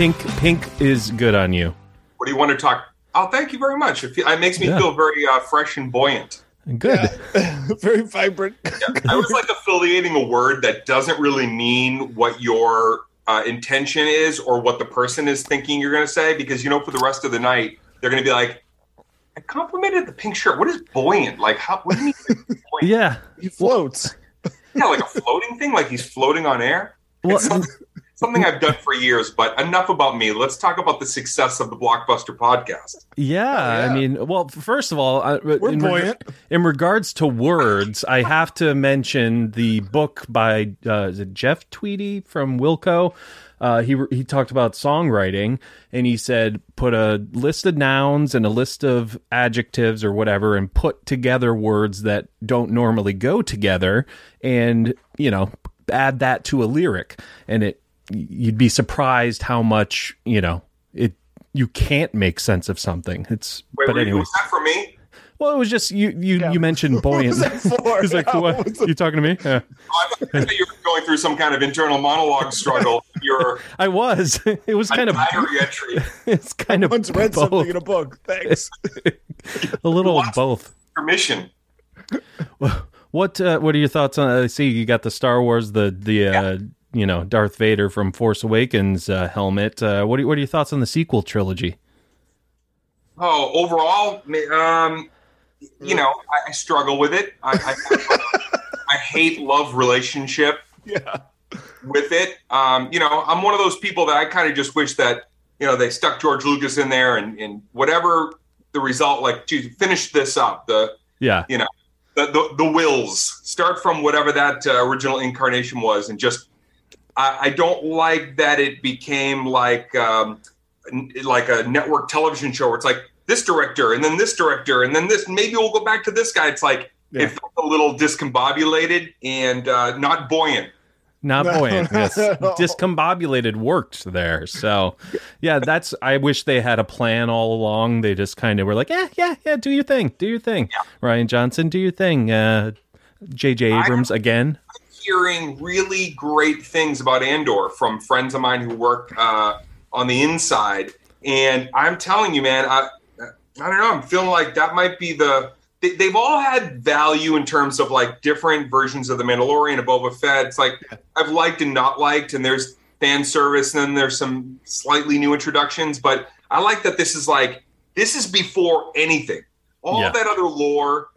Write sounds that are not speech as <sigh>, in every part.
Pink, pink is good on you. What do you want to talk? Oh, thank you very much. It, fe- it makes me Yeah. feel very uh, fresh and buoyant. Good. <laughs> Very vibrant. I was like affiliating a word that doesn't really mean what your uh, intention is or what the person is thinking you're going to say because you know for the rest of the night they're going to be like, "I complimented the pink shirt. What is buoyant? Like how? What do you mean? buoyant? Yeah. He floats. Yeah, like a floating thing, like he's floating on air. Well, It's something, something I've done for years. But enough about me. Let's talk about the success of the Blockbuster podcast. Yeah, I yeah. mean, well, first of all, We're in, reg- buoyant. in regards to words, I have to mention the book by uh, is it Jeff Tweedy from Wilco. Uh, he he talked about songwriting, and he said put a list of nouns and a list of adjectives or whatever, and put together words that don't normally go together, and you know, add that to a lyric, and it you'd be surprised how much you know it you can't make sense of something. It's Wait, but were you- anyways. was that for me? Well, it was just you. You, Yeah. you mentioned <laughs> buoyant. What was that <laughs> for? He's like, Yeah, what? what was You talking to me? Yeah. Oh, I thought you were going through some kind of internal monologue <laughs> struggle. Your I was. It was kind of. diary entry. It's kind of Once read both. something in a book. Thanks. a little of both. permission. What uh, What are your thoughts on? I see you got the Star Wars, the the uh, you know Darth Vader from Force Awakens uh, helmet. Uh, what are, What are your thoughts on the sequel trilogy? Oh, overall, um, you know, I, I struggle with it. I, I, I hate love relationship Yeah. with it. Um, you know, I'm one of those people that I kind of just wish that you know they stuck George Lucas in there and, and whatever the result, like to finish this up, the Yeah, you know, the the, the wills start from whatever that uh, original incarnation was, and just I, I don't like that it became like um, like a network television show where it's like this director and then this director and then this. Maybe we'll go back to this guy. It's like Yeah. it felt a little discombobulated and uh, not buoyant. not buoyant. Yes, <laughs> discombobulated worked there. So, yeah, that's. I wish they had a plan all along. They just kind of were like, yeah, yeah, yeah, do your thing, do your thing. Rian Johnson, do your thing. Uh, J.J. I- Abrams again. Hearing really great things about Andor from friends of mine who work uh, on the inside, and I'm telling you, man, I I don't know. I'm feeling like that might be the. They, they've all had value in terms of like different versions of the Mandalorian and Boba Fett. It's like I've liked and not liked, and there's fan service, and then there's some slightly new introductions. But I like that this is like this is before anything. All Yeah. that other lore,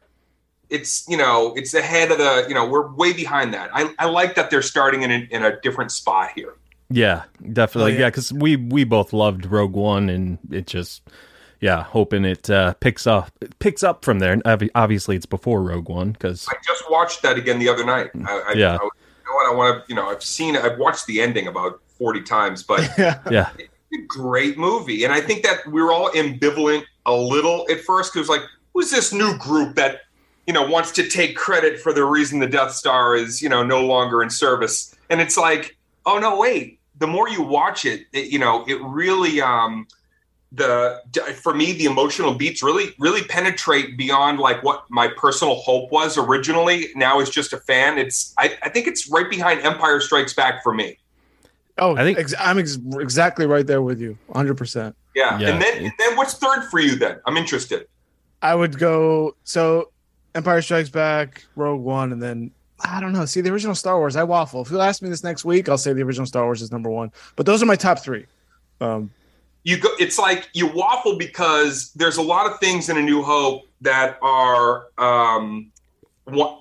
it's you know it's ahead of the you know we're way behind that. I, I like that they're starting in a, in a different spot here. Yeah, definitely. Oh, yeah, yeah. because we we both loved Rogue One, and it just yeah, hoping it uh, picks up picks up from there. And obviously, it's before Rogue One because I just watched that again the other night. I, I, Yeah. I, you know what I want to you know I've seen I've watched the ending about forty times, but <laughs> Yeah. yeah, a great movie. And I think that we were all ambivalent a little at first because, like, who's this new group that, you know, wants to take credit for the reason the Death Star is, you know, no longer in service? And it's like, oh, no, wait. The more you watch it, it you know, it really, um, the for me the emotional beats really really penetrate beyond like what my personal hope was originally now as just a fan it's I, I think it's right behind empire strikes back for me Oh, I think- ex- I'm ex- exactly right there with you. 100%. yeah, Yeah, and then it's- then what's third for you then i'm interested I would go so Empire Strikes Back, Rogue One, and then I don't know. See the original Star Wars. I waffle. If you ask me this next week, I'll say the original Star Wars is number one. But those are my top three. Um, you go it's like you waffle because there's a lot of things in a new hope that are um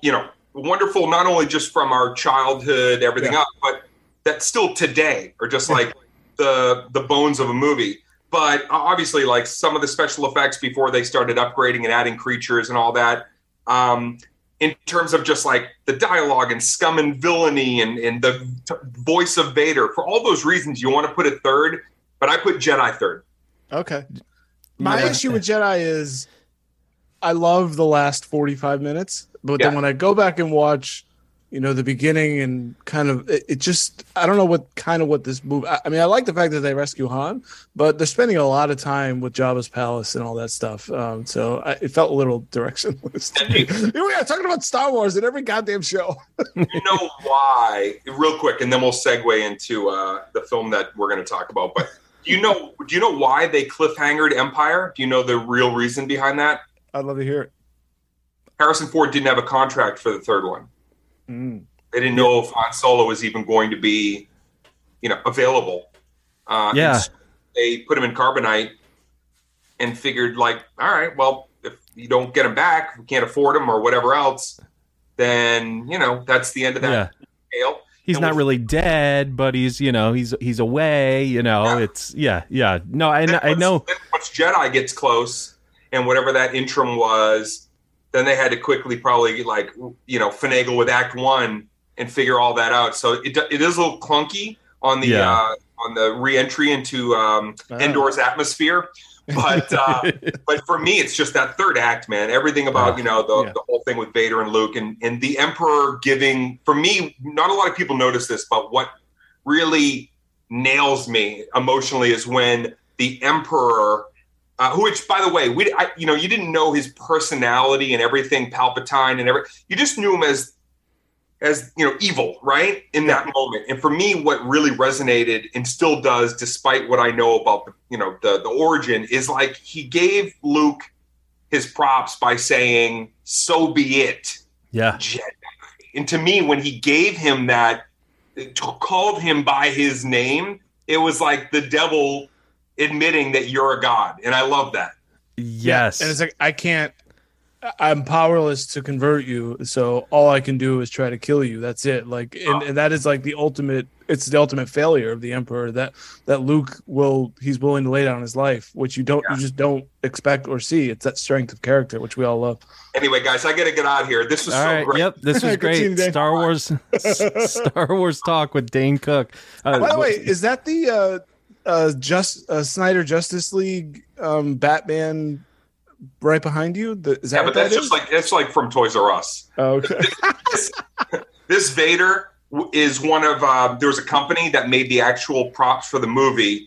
you know wonderful not only just from our childhood everything Yeah. else but that still today are just like the the bones of a movie but obviously, like some of the special effects before they started upgrading and adding creatures and all that. Um, in terms of just like the dialogue and scum and villainy and, and the t- voice of Vader, for all those reasons, you want to put it third, but I put Jedi third. Okay. My Yeah. issue with Jedi is I love the last 45 minutes, but then when I go back and watch, you know, the beginning and kind of it, it just I don't know what kind of what this movie I, I mean, I like the fact that they rescue Han, but they're spending a lot of time with Jabba's palace and all that stuff. Um, so I, it felt a little directionless. to. Here <laughs> we are talking about Star Wars in every goddamn show. <laughs> you know why real quick and then we'll segue into uh, the film that we're going to talk about but do you know do you know why they cliffhangered empire do you know the real reason behind that I'd love to hear it. harrison ford didn't have a contract for the third one Mm. they didn't know if Han Solo was even going to be, you know, available. Uh, Yeah. so they put him in carbonite and figured, like, all right, well, if you don't get him back, we can't afford him or whatever else, then you know that's the end of Yeah. that tale. He's And not we'll- really dead, but he's you know he's he's away. You know, Yeah. it's yeah, yeah. No, I I once- know. once Jedi gets close, and whatever that interim was, then they had to quickly probably like you know finagle with Act One and figure all that out. So it it is a little clunky on the Yeah. uh, on the reentry into um, Ah. Endor's atmosphere. But uh, <laughs> but for me, it's just that third act, man. Everything about you know the, Yeah. the whole thing with Vader and Luke and and the Emperor giving. For me, not a lot of people notice this, but what really nails me emotionally is when the Emperor. Uh, who, which, by the way, we, I, you know, you didn't know his personality and everything, Palpatine and every. You just knew him as, as you know, evil, right? In that moment, and for me, what really resonated and still does, despite what I know about the, you know, the the origin, is like he gave Luke his props by saying, "So be it." yeah, Jedi. And to me, when he gave him that, t- called him by his name, it was like the devil admitting that you're a god, and I love that. yes, And it's like I can't I'm powerless to convert you, so all I can do is try to kill you. That's it. Like and, and that is like the ultimate it's the ultimate failure of the emperor that that Luke will he's willing to lay down his life, which you don't you just don't expect or see. It's that strength of character which we all love. Anyway, guys, I got to get out of here. This was All so right. great. Yep. This was <laughs> Good you, great. Star Wars, <laughs> Star Wars talk with Dane Cook. Uh, By the way, is that the uh uh just uh, Snyder Justice League um Batman right behind you? The, is that Yeah, but that's that just like that's like from Toys R Us. Oh, okay. <laughs> This Vader is one of uh, there was a company that made the actual props for the movie,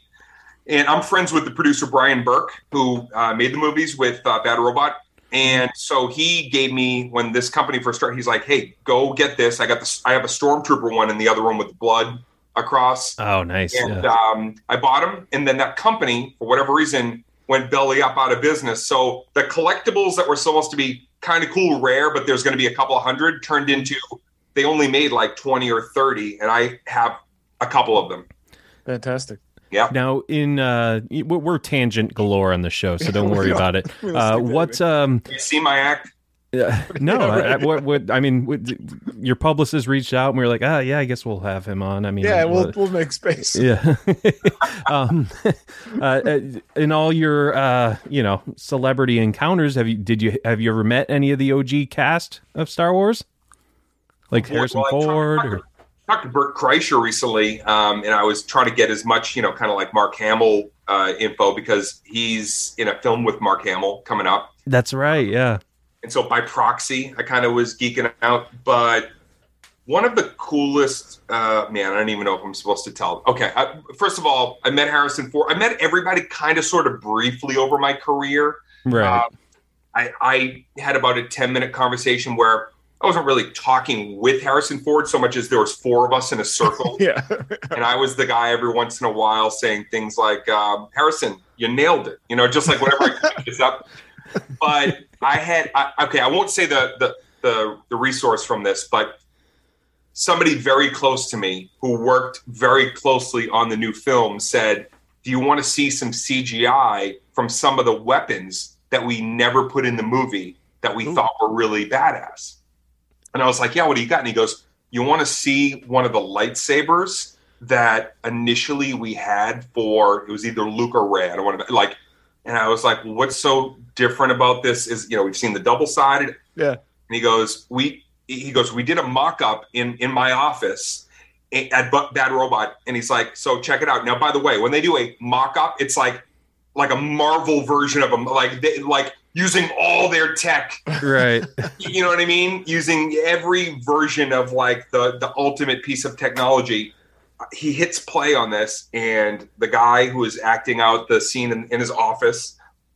and I'm friends with the producer Brian Burke who uh, made the movies with uh, Bad Robot. And so he gave me when this company first started. He's like, "Hey, go get this. I got this. I have a stormtrooper one in the other room with blood across." oh, nice. and Yeah. um, I bought them. And then that company, for whatever reason, went belly up out of business. So the collectibles that were supposed to be kind of cool, rare, but there's going to be a couple hundred, turned into they only made like twenty or thirty, and I have a couple of them. Fantastic. Yeah. Now, in uh, we're we're tangent galore on the show, so <laughs> don't worry about it. <laughs> We Uh, stick that what's um? You see my act? Uh, <laughs> no, Yeah, right. I, I- what, what I mean, what, your publicist reached out, and we were like, ah, yeah, I guess we'll have him on. I mean, Yeah, we'll we'll make space. <laughs> yeah. <laughs> um, uh, uh, in all your uh, you know celebrity encounters, have you did you have you ever met any of the OG cast of Star Wars, like Harrison Well, I talked- Ford? talked Or, to- talked to Bert Kreischer recently, um, and I was trying to get as much, you know, kind of like Mark Hamill uh, info because he's in a film with Mark Hamill coming up. that's right. Yeah. And so by proxy i kind of was geeking out but one of the coolest uh man i don't even know if i'm supposed to tell okay I, first of all i met harrison ford i met everybody kind of sort of briefly over my career Right. Uh, I, I had about a 10 minute conversation where i wasn't really talking with harrison ford so much as there was four of us in a circle <laughs> Yeah. and I was the guy every once in a while saying things like, um, "Harrison, you nailed it," you know, just like whenever I <laughs> pick this up. But I had I, okay, I won't say the, the the the resource from this, but somebody very close to me who worked very closely on the new film said, "Do you want to see some CGI from some of the weapons that we never put in the movie that we Ooh. thought were really badass?" And I was like, "Yeah, what do you got?" And he goes, "You want to see one of the lightsabers that initially we had for it was either Luke or Rey. I don't want to like, and I was like, what's so different about this? Is you know we've seen the double sided, Yeah. and he goes, we he goes, we did a mock up in in my office eh, at Bu- Bad Robot, and he's like, so check it out. Now, by the way, when they do a mock up, it's like like a Marvel version of them, like they, like using all their tech Right. <laughs> you know what I mean? Using every version of like the the ultimate piece of technology. He hits play on this, and the guy who is acting out the scene in, in his office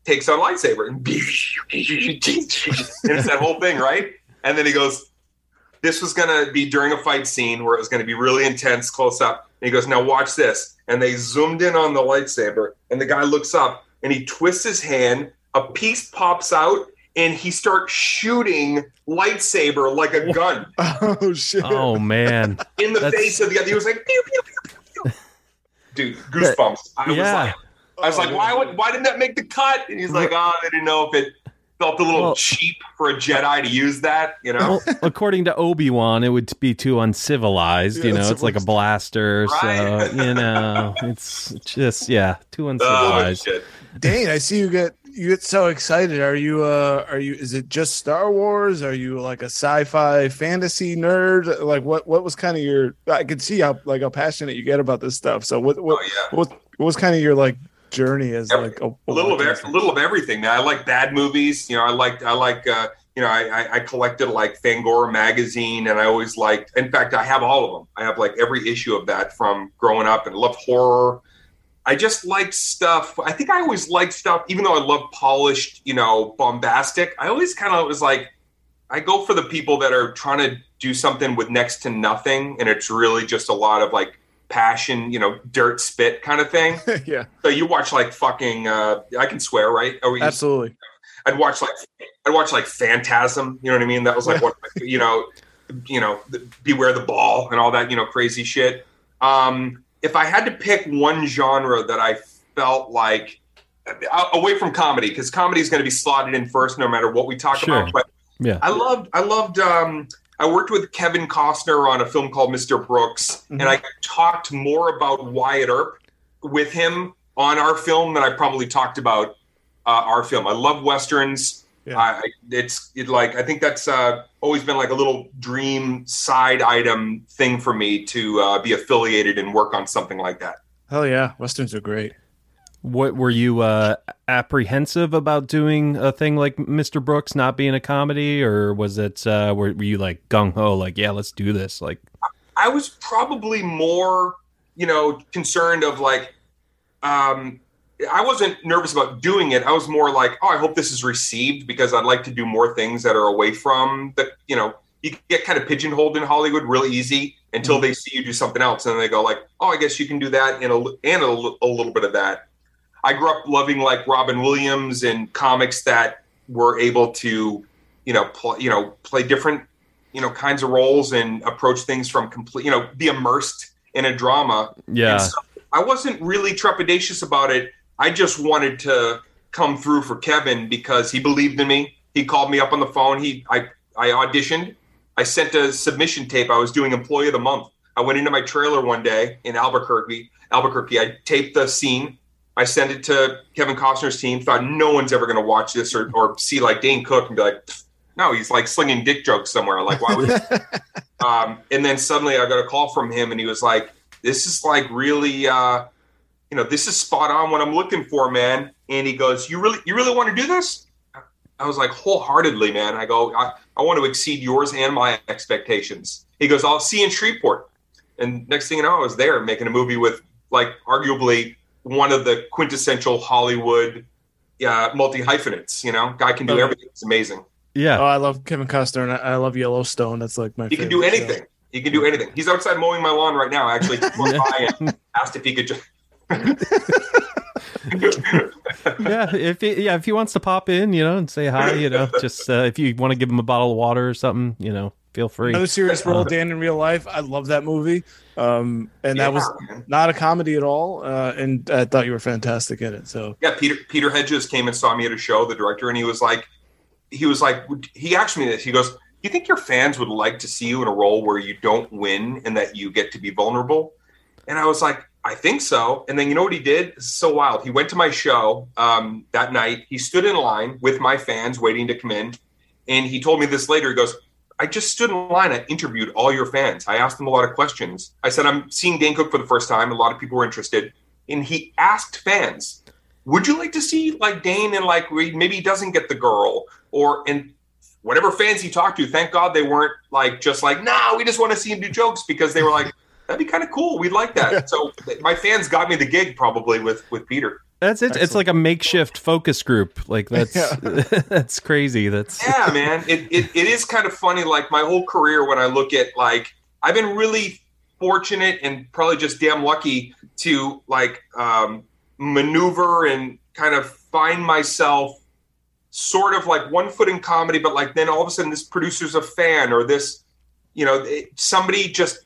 takes out a lightsaber and, and <laughs> it's that whole thing, right? And then he goes, "This was gonna be during a fight scene where it was gonna be really intense, close up." And he goes, "Now watch this." And they zoomed in on the lightsaber, and the guy looks up and he twists his hand. A piece pops out, and he starts shooting lightsaber like a gun <laughs> Oh shit. Oh man. in the That's- face of the other. He was like, pew, pew, pew, pew, pew. dude, goosebumps. I was Yeah. like, I was like, why would, why didn't that make the cut? And he's like, oh, they didn't know if it felt a little Well- cheap for a Jedi to use that, you know? Well, <laughs> according to Obi Wan, it would be too uncivilized. Yeah, you know, it's like a blaster. Right. So you know, it's just yeah, too Oh, uncivilized. shit. Dane, I see you get you get so excited. Are you uh are you is it just Star Wars? Are you like a sci-fi fantasy nerd? Like what what was kind of your I could see how like how passionate you get about this stuff. So what what Oh, yeah. what, what was kind of your like journey as Every- like a, a little of a little of everything. Man, I like bad movies. You know, I like I like uh, you know I, I I collected like Fangoria magazine, and I always liked. In fact, I have all of them. I have like every issue of that from growing up, and love horror. I just like stuff. I think I always liked stuff, even though I love polished, you know, bombastic. I always kind of was like, I go for the people that are trying to do something with next to nothing, and it's really just a lot of like passion, you know, dirt spit kind of thing. <laughs> yeah, So you watch like fucking uh I can swear, right? Or you- absolutely. I'd watch like I'd watch like Phantasm, you know what I mean? That was like what <laughs> you know, you know, the- Beware the Ball and all that, you know, crazy shit. Um if I had to pick one genre that I felt like uh, away from comedy because comedy is going to be slotted in first no matter what we talk Sure. about but Yeah. I loved I loved um I worked with Kevin Costner on a film called Mr. Brooks, Mhm. and I talked more about Wyatt Earp with him on our film than I probably talked about uh, our film. I love westerns. Yeah. I, I- it's it like I think that's uh, always been like a little dream side item thing for me to uh, be affiliated and work on something like that. Hell yeah, westerns are great. What were you uh, apprehensive about doing a thing like Mr. Brooks not being a comedy, or was it uh, were, were you like gung ho, like yeah, let's do this? Like I was probably more, you know, concerned of like, um, I wasn't nervous about doing it. I was more like, oh, I hope this is received because I'd like to do more things that are away from the, you know, you get kind of pigeonholed in Hollywood really easy until they see you do something else, and they go like, oh, I guess you can do that and a, and a, a little bit of that. I grew up loving like Robin Williams and comics that were able to, you know, pl- you know, play different, you know, kinds of roles and approach things from complete, you know, be immersed in a drama. yeah, And so I wasn't really trepidatious about it. I just wanted to come through for Kevin because he believed in me. He called me up on the phone. He, I, I auditioned. I sent a submission tape. I was doing Employee of the Month. I went into my trailer one day in Albuquerque. Albuquerque. I taped the scene. I sent it to Kevin Costner's team. Thought no one's ever going to watch this or, or see like Dane Cook and be like, no, he's like slinging dick jokes somewhere. Like why would? <laughs> um, and then suddenly I got a call from him, and he was like, "This is like really, uh, you know, this is spot on what I'm looking for, man." And he goes, "You really, you really want to do this?" I was like, wholeheartedly, man. I go, I, I want to exceed yours and my expectations. He goes, I'll see you in Shreveport. And next thing you know, I was there making a movie with like arguably one of the quintessential Hollywood uh, multi hyphenates. You know, guy can do Okay. everything. It's amazing. yeah. Oh, I love Kevin Costner and I, I love Yellowstone. That's like my. He can do favorite show. anything. He can do anything. He's outside mowing my lawn right now. Actually, <laughs> by and asked if he could just. <laughs> yeah, if he, yeah, if he wants to pop in, you know, and say hi, you know, just uh, if you want to give him a bottle of water or something, you know, feel free. Another serious role, <laughs> Dan in real life. I love that movie. Um, and that was Yeah, man. not a comedy at all. Uh, and I thought you were fantastic in it. So Yeah, Peter Peter Hedges came and saw me at a show, the director, and he was like, he was like, he asked me this. He goes, "Do you think your fans would like to see you in a role where you don't win and that you get to be vulnerable?" And I was like, I think so. And then you know what he did? It's so wild. He went to my show um, that night. He stood in line with my fans waiting to come in. And he told me this later. He goes, I just stood in line. I interviewed all your fans. I asked them a lot of questions. I said, I'm seeing Dane Cook for the first time. A lot of people were interested. And he asked fans, would you like to see like Dane and like maybe he doesn't get the girl or and whatever fans he talked to, thank God they weren't like just like, nah, we just want to see him do jokes because they were like, that'd be kind of cool. We'd like that. <laughs> so my fans got me the gig probably with with Peter. That's it. Excellent. It's like a makeshift focus group. Like <laughs> that's yeah. <laughs> that's crazy. That's yeah, man. It, it it is kind of funny. Like my whole career, when I look at like I've been really fortunate and probably just damn lucky to like um, maneuver and kind of find myself sort of like one foot in comedy, but like then all of a sudden this producer's a fan or this, you know, somebody just,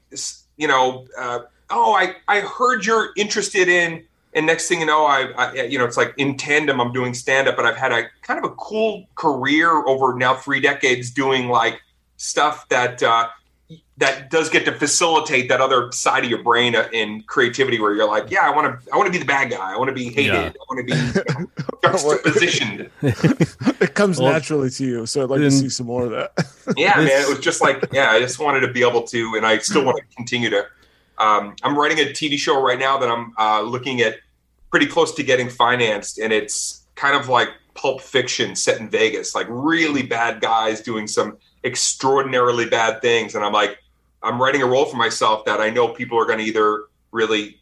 you know, uh, oh, I, I heard you're interested in, and next thing you know, I, I you know, it's like in tandem, I'm doing stand up, but I've had a kind of a cool career over now three decades doing like stuff that, uh, that does get to facilitate that other side of your brain in creativity where you're like, yeah, I want to, I want to be the bad guy. I want to be hated. Yeah. I want to be you know, juxtapositioned. <laughs> it comes well, naturally to you. So I'd like then, to see some more of that. yeah, man. <laughs> It was just like, yeah, I just wanted to be able to, and I still want to continue to, um, I'm writing a TV show right now that I'm uh, looking at pretty close to getting financed. And it's kind of like pulp fiction set in Vegas, like really bad guys doing some extraordinarily bad things. And I'm like, I'm writing a role for myself that I know people are going to either really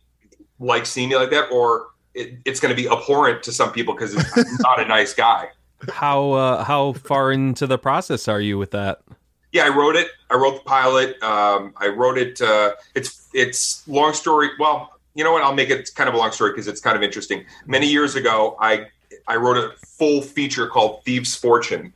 like seeing me like that or it, it's going to be abhorrent to some people because it's not a nice guy. <laughs> How uh, how far into the process are you with that? Yeah, I wrote it. I wrote the pilot. Um, I wrote it. Uh, it's it's long story. Well, you know what? I'll make it kind of a long story because it's kind of interesting. Many years ago, I I wrote a full feature called Thieves Fortune,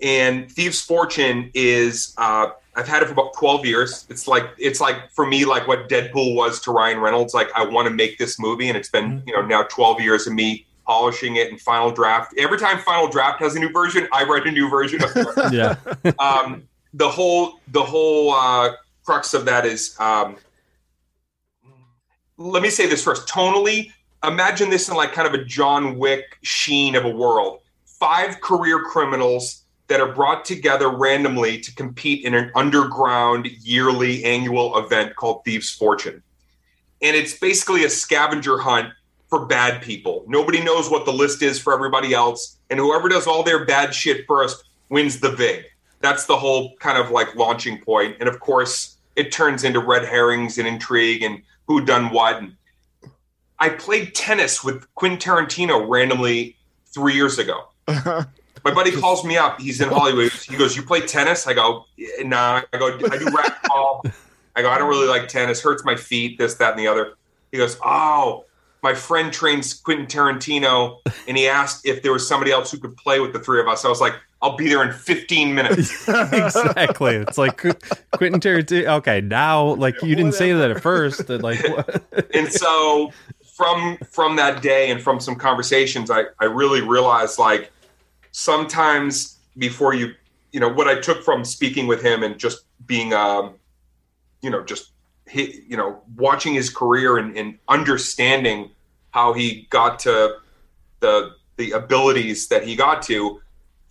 and Thieves Fortune is uh, I've had it for about 12 years. It's like it's like for me like what Deadpool was to Ryan Reynolds. Like I want to make this movie, and it's been mm-hmm. you know now 12 years of me polishing it and Final Draft. Every time Final Draft has a new version, I write a new version. Of it. <laughs> yeah. um, the whole the whole uh, crux of that is. Um, let me say this first. Tonally, imagine this in like kind of a John Wick sheen of a world. Five career criminals that are brought together randomly to compete in an underground yearly annual event called Thieves Fortune. And it's basically a scavenger hunt for bad people. Nobody knows what the list is for everybody else. And whoever does all their bad shit first wins the vig. That's the whole kind of like launching point. And of course, it turns into red herrings and intrigue and who done what. And I played tennis with Quentin Tarantino randomly three years ago. <laughs> My buddy calls me up. He's in Hollywood. He goes, "You play tennis?" I go, "Nah." I go, "I do racquetball." <laughs> I go, "I don't really like tennis. Hurts my feet. This, that, and the other." He goes, "Oh." My friend trains Quentin Tarantino, and he asked if there was somebody else who could play with the three of us. I was like, I'll be there in 15 minutes. <laughs> exactly. It's like Quentin Tarantino. Okay, now, like you didn't say that at first. That Like, <laughs> and so from from that day and from some conversations, I I really realized like sometimes before you you know what i took from speaking with him and just being um you know just he, you know watching his career and, and understanding how he got to the the abilities that he got to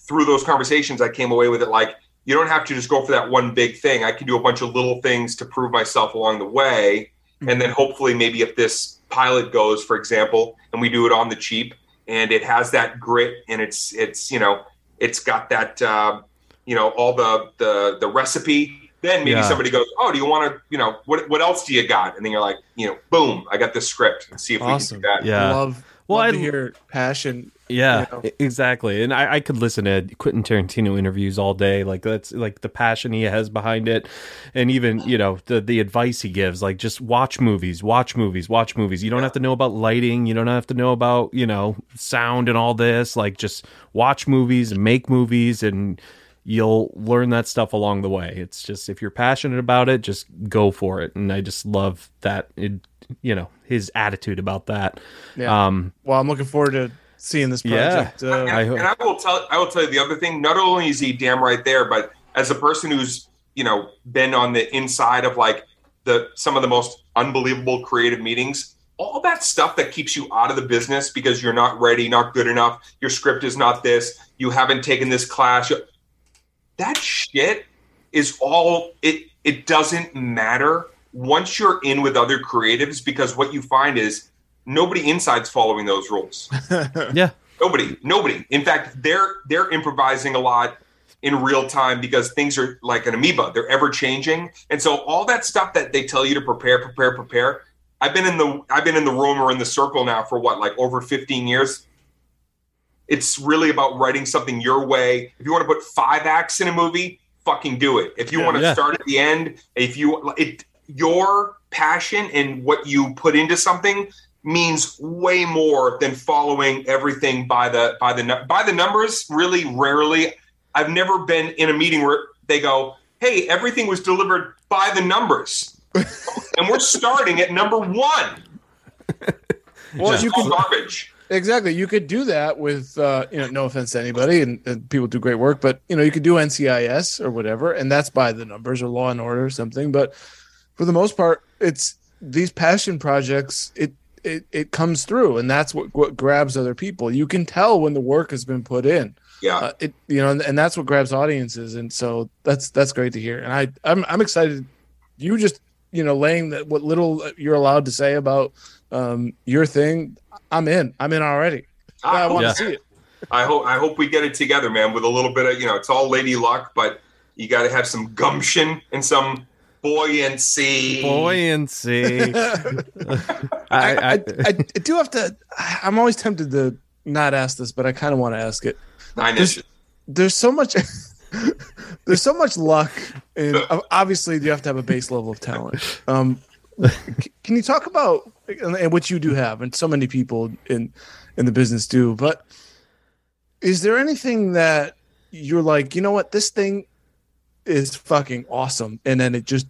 through those conversations i came away with it like you don't have to just go for that one big thing. I can do a bunch of little things to prove myself along the way. And then hopefully maybe if this pilot goes for example and we do it on the cheap and it has that grit and it's it's you know it's got that uh, you know all the the the recipe then maybe yeah. somebody goes oh do you want to you know what what else do you got? And then you're like you know boom i got this script. And see if awesome. we can do that. Yeah. Love well love I, to hear passion yeah, you know? exactly. And I, I, could listen to Quentin Tarantino interviews all day. Like that's like the passion he has behind it, and even you know the the advice he gives. Like just watch movies, watch movies, watch movies. You don't have to know about lighting. You don't have to know about you know sound and all this. Like just watch movies and make movies and you'll learn that stuff along the way. It's just if you're passionate about it, just go for it. And I just love that it, you know, his attitude about that. Yeah. Um, well, I'm looking forward to seeing this project. Yeah. Uh, and, I, and I will tell I will tell you the other thing. Not only is he damn right there, but as a person who's you know been on the inside of like the the some of the most unbelievable creative meetings all that stuff that keeps you out of the business because you're not ready, not good enough, your script is not this, you haven't taken this class. That shit is all it it doesn't matter once you're in with other creatives because what you find is nobody inside's following those rules. <laughs> yeah. Nobody, nobody. In fact, they're they're improvising a lot in real time because things are like an amoeba. They're ever changing. And so all that stuff that they tell you to prepare, prepare, prepare, I've been in the I've been in the room or in the circle now for what like over 15 years. It's really about writing something your way. If you want to put five acts in a movie, fucking do it. If you yeah, want to yeah. start at the end, if you it your passion and what you put into something means way more than following everything by the by the by the numbers. Really, rarely. I've never been in a meeting where they go, "Hey, everything was delivered by the numbers." <laughs> and we're starting at number one. well, you can garbage. Exactly. You could do that with, uh, you know, no offense to anybody, and, and, people do great work, but you know, you could do NCIS or whatever, and that's by the numbers or Law and Order or something. But for the most part, it's these passion projects. It it it comes through, and that's what what grabs other people. You can tell when the work has been put in. Yeah. Uh, it you know, and, and that's what grabs audiences, and so that's that's great to hear. And I I'm I'm excited. You just you know laying that what little you're allowed to say about um, your thing, I'm in. I'm in already. I, I want to see it. I hope I hope we get it together, man. With a little bit of you know, it's all lady luck, but you got to have some gumption and some buoyancy. Buoyancy. <laughs> I, I, I, I, do have to. I'm always tempted to not ask this, but I kind of want to ask it. Nine there's, there's so much. <laughs> there's so much luck, and obviously you have to have a base level of talent. Um, can you talk about and what you do have, and so many people in in the business do, but is there anything that you're like, you know what, this thing is fucking awesome, and then it just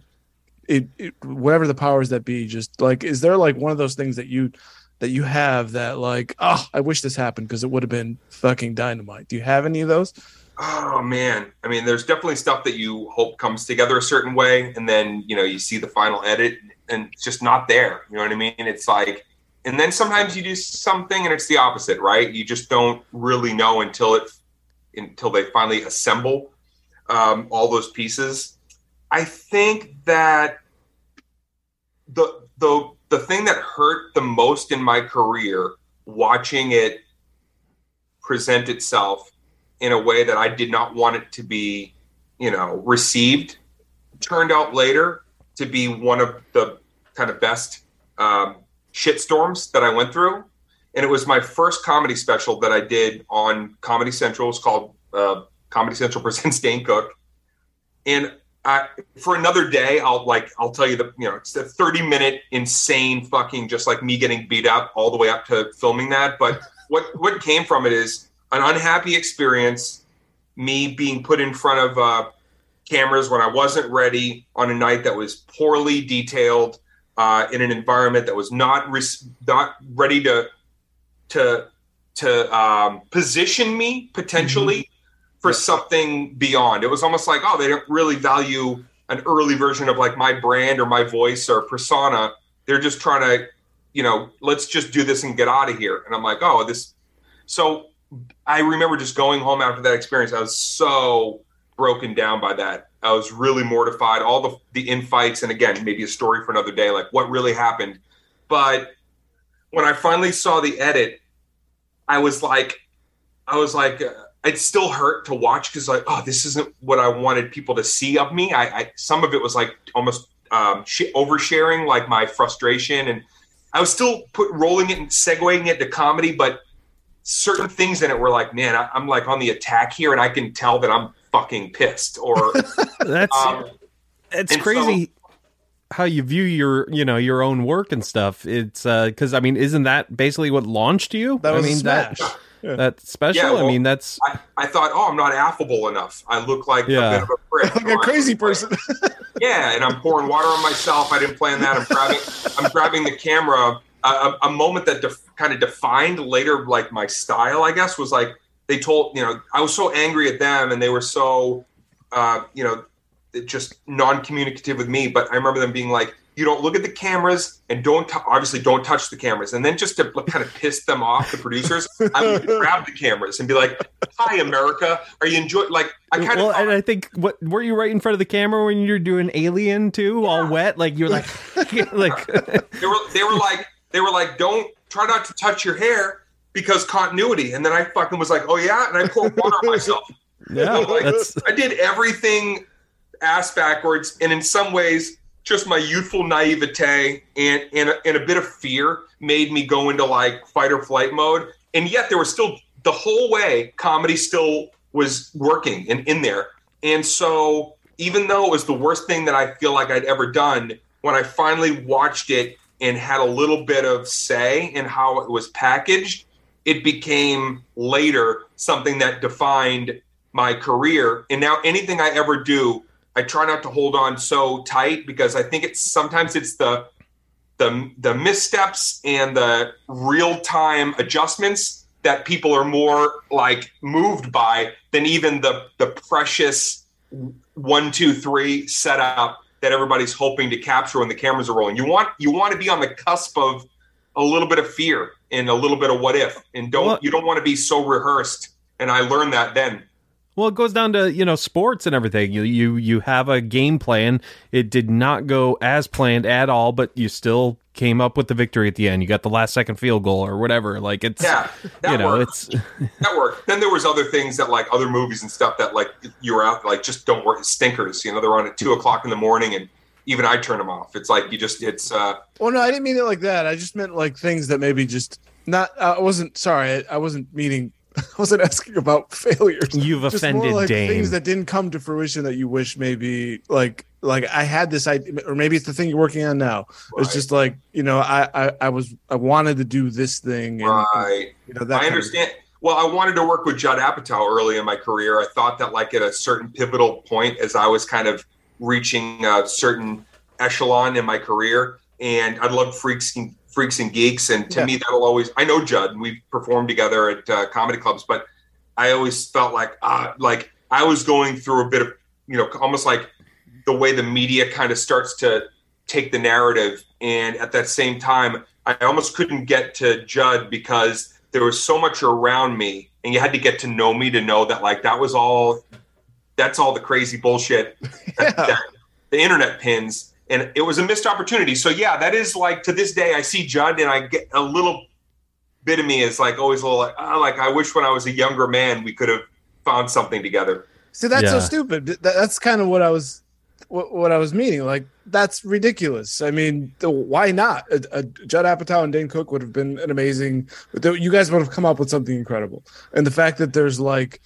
it, it whatever the powers that be, just like, is there like one of those things that you that you have that like, oh, I wish this happened because it would have been fucking dynamite. Do you have any of those? oh man. I mean there's definitely stuff that you hope comes together a certain way and then you know you see the final edit and it's just not there. You know what i mean? It's like and then sometimes you do something and it's the opposite right? You just don't really know until it until they finally assemble um, all those pieces i think that the the the thing that hurt the most in my career watching it present itself in a way that I did not want it to be, you know, received. Turned out later to be one of the kind of best um, shitstorms that I went through. And it was my first comedy special that I did on Comedy Central. It's called uh, Comedy Central <laughs> Presents Dane Cook. And I, for another day, I'll like I'll tell you the you know it's a thirty minute insane fucking just like me getting beat up all the way up to filming that. But what what came from it is an unhappy experience, me being put in front of uh, cameras when I wasn't ready on a night that was poorly detailed uh, in an environment that was not res- not ready to to to um, position me potentially mm-hmm. For something beyond. It was almost like, oh, they don't really value an early version of like my brand or my voice or persona. They're just trying to, you know, let's just do this and get out of here. And I'm like, oh, this. So I remember just going home after that experience. I was so broken down by that. I was really mortified. All the the infights, and again, maybe a story for another day, like what really happened. But when I finally saw the edit, I was like, I was like, uh, it still hurt to watch because like, oh, this isn't what I wanted people to see of me. I, I some of it was like almost um, sh- oversharing, like my frustration, and I was still put rolling it and segueing it to comedy, but certain things in it were like, man, I, am like on the attack here, and I can tell that I'm fucking pissed. Or <laughs> that's um, it's crazy. So, how you view your you know your own work and stuff it's uh because i mean isn't that basically what launched you that was i mean that yeah. that special yeah, well, i mean that's I, I, thought oh i'm not affable enough. I look like yeah. a bit of a prick. <laughs> Like a crazy person. <laughs> Yeah and i'm pouring water on myself. I didn't plan that. I'm grabbing i'm grabbing the camera. A, a moment that def- kind of defined later like my style i guess was like they told you know i was so angry at them and they were so uh, you know just non-communicative with me but i remember them being like you don't look at the cameras and don't t- obviously don't touch the cameras. And then just to kind of piss them off, the producers, I would <laughs> grab the cameras and be like, "Hi, America, are you enjoying?" Like I kind well, of and I think what were you right in front of the camera when you're doing Alien too, all wet? Like you're like, <laughs> like <laughs> they were they were like they were like, "Don't try not to touch your hair because continuity." And then I fucking was like, "Oh yeah," and I poured water on myself. yeah, Like, I did everything ass backwards, and in some ways, just my youthful naivete and and a, and a bit of fear made me go into like fight or flight mode. And yet, there was still the whole way comedy still was working and in there. And so, even though it was the worst thing that I feel like I'd ever done, when I finally watched it and had a little bit of say in how it was packaged, it became later something that defined my career. And now anything I ever do, I try not to hold on so tight because I think it's sometimes it's the the the missteps and the real time adjustments that people are more like moved by than even the the precious one two three setup that everybody's hoping to capture when the cameras are rolling. You want you want to be on the cusp of a little bit of fear and a little bit of what if, and don't Well- you don't want to be so rehearsed. And I learned that then. Well, it goes down to you know sports and everything. You you you have a game plan. It did not go as planned at all, but you still came up with the victory at the end. You got the last second field goal or whatever. Like it's Yeah, that you know worked. it's <laughs> that worked. Then there was other things that like other movies and stuff that like you were out like just don't work. Stinkers, you know, they're on at two o'clock in the morning, and even I turn them off. It's like you just it's uh Well, no, I didn't mean it like that. I just meant like things that maybe just not. I wasn't sorry. I, I wasn't meaning. I <laughs> wasn't asking about <laughs> failures. you've Just more offended like Dame. things that didn't come to fruition that you wish maybe like like I had this idea, or maybe it's the thing you're working on now. It's just like you know, I, I I was I wanted to do this thing, and right. you know that. I kind of- understand. Well, I wanted to work with Judd Apatow early in my career. I thought that, like, at a certain pivotal point, as I was kind of reaching a certain echelon in my career, and I loved freaks and freaks and geeks, and to Yeah. me, that'll always. I know Judd. and We've performed together at uh, comedy clubs, but I always felt like, ah, like I was going through a bit of, you know, almost like the way the media kind of starts to take the narrative, and at that same time, I almost couldn't get to Judd because there was so much around me and you had to get to know me to know that like that was all that's all the crazy bullshit <laughs> that, that the internet pins and it was a missed opportunity so yeah that is like to this day i see judd and i get a little bit of me is like always a little like, oh, like i wish when i was a younger man we could have found something together See, that's so stupid. That's kind of what I was, what, what I was meaning. Like, that's ridiculous. I mean, the, why not? A, a Judd Apatow and Dane Cook would have been an amazing. But you guys would have come up with something incredible. And the fact that there's like,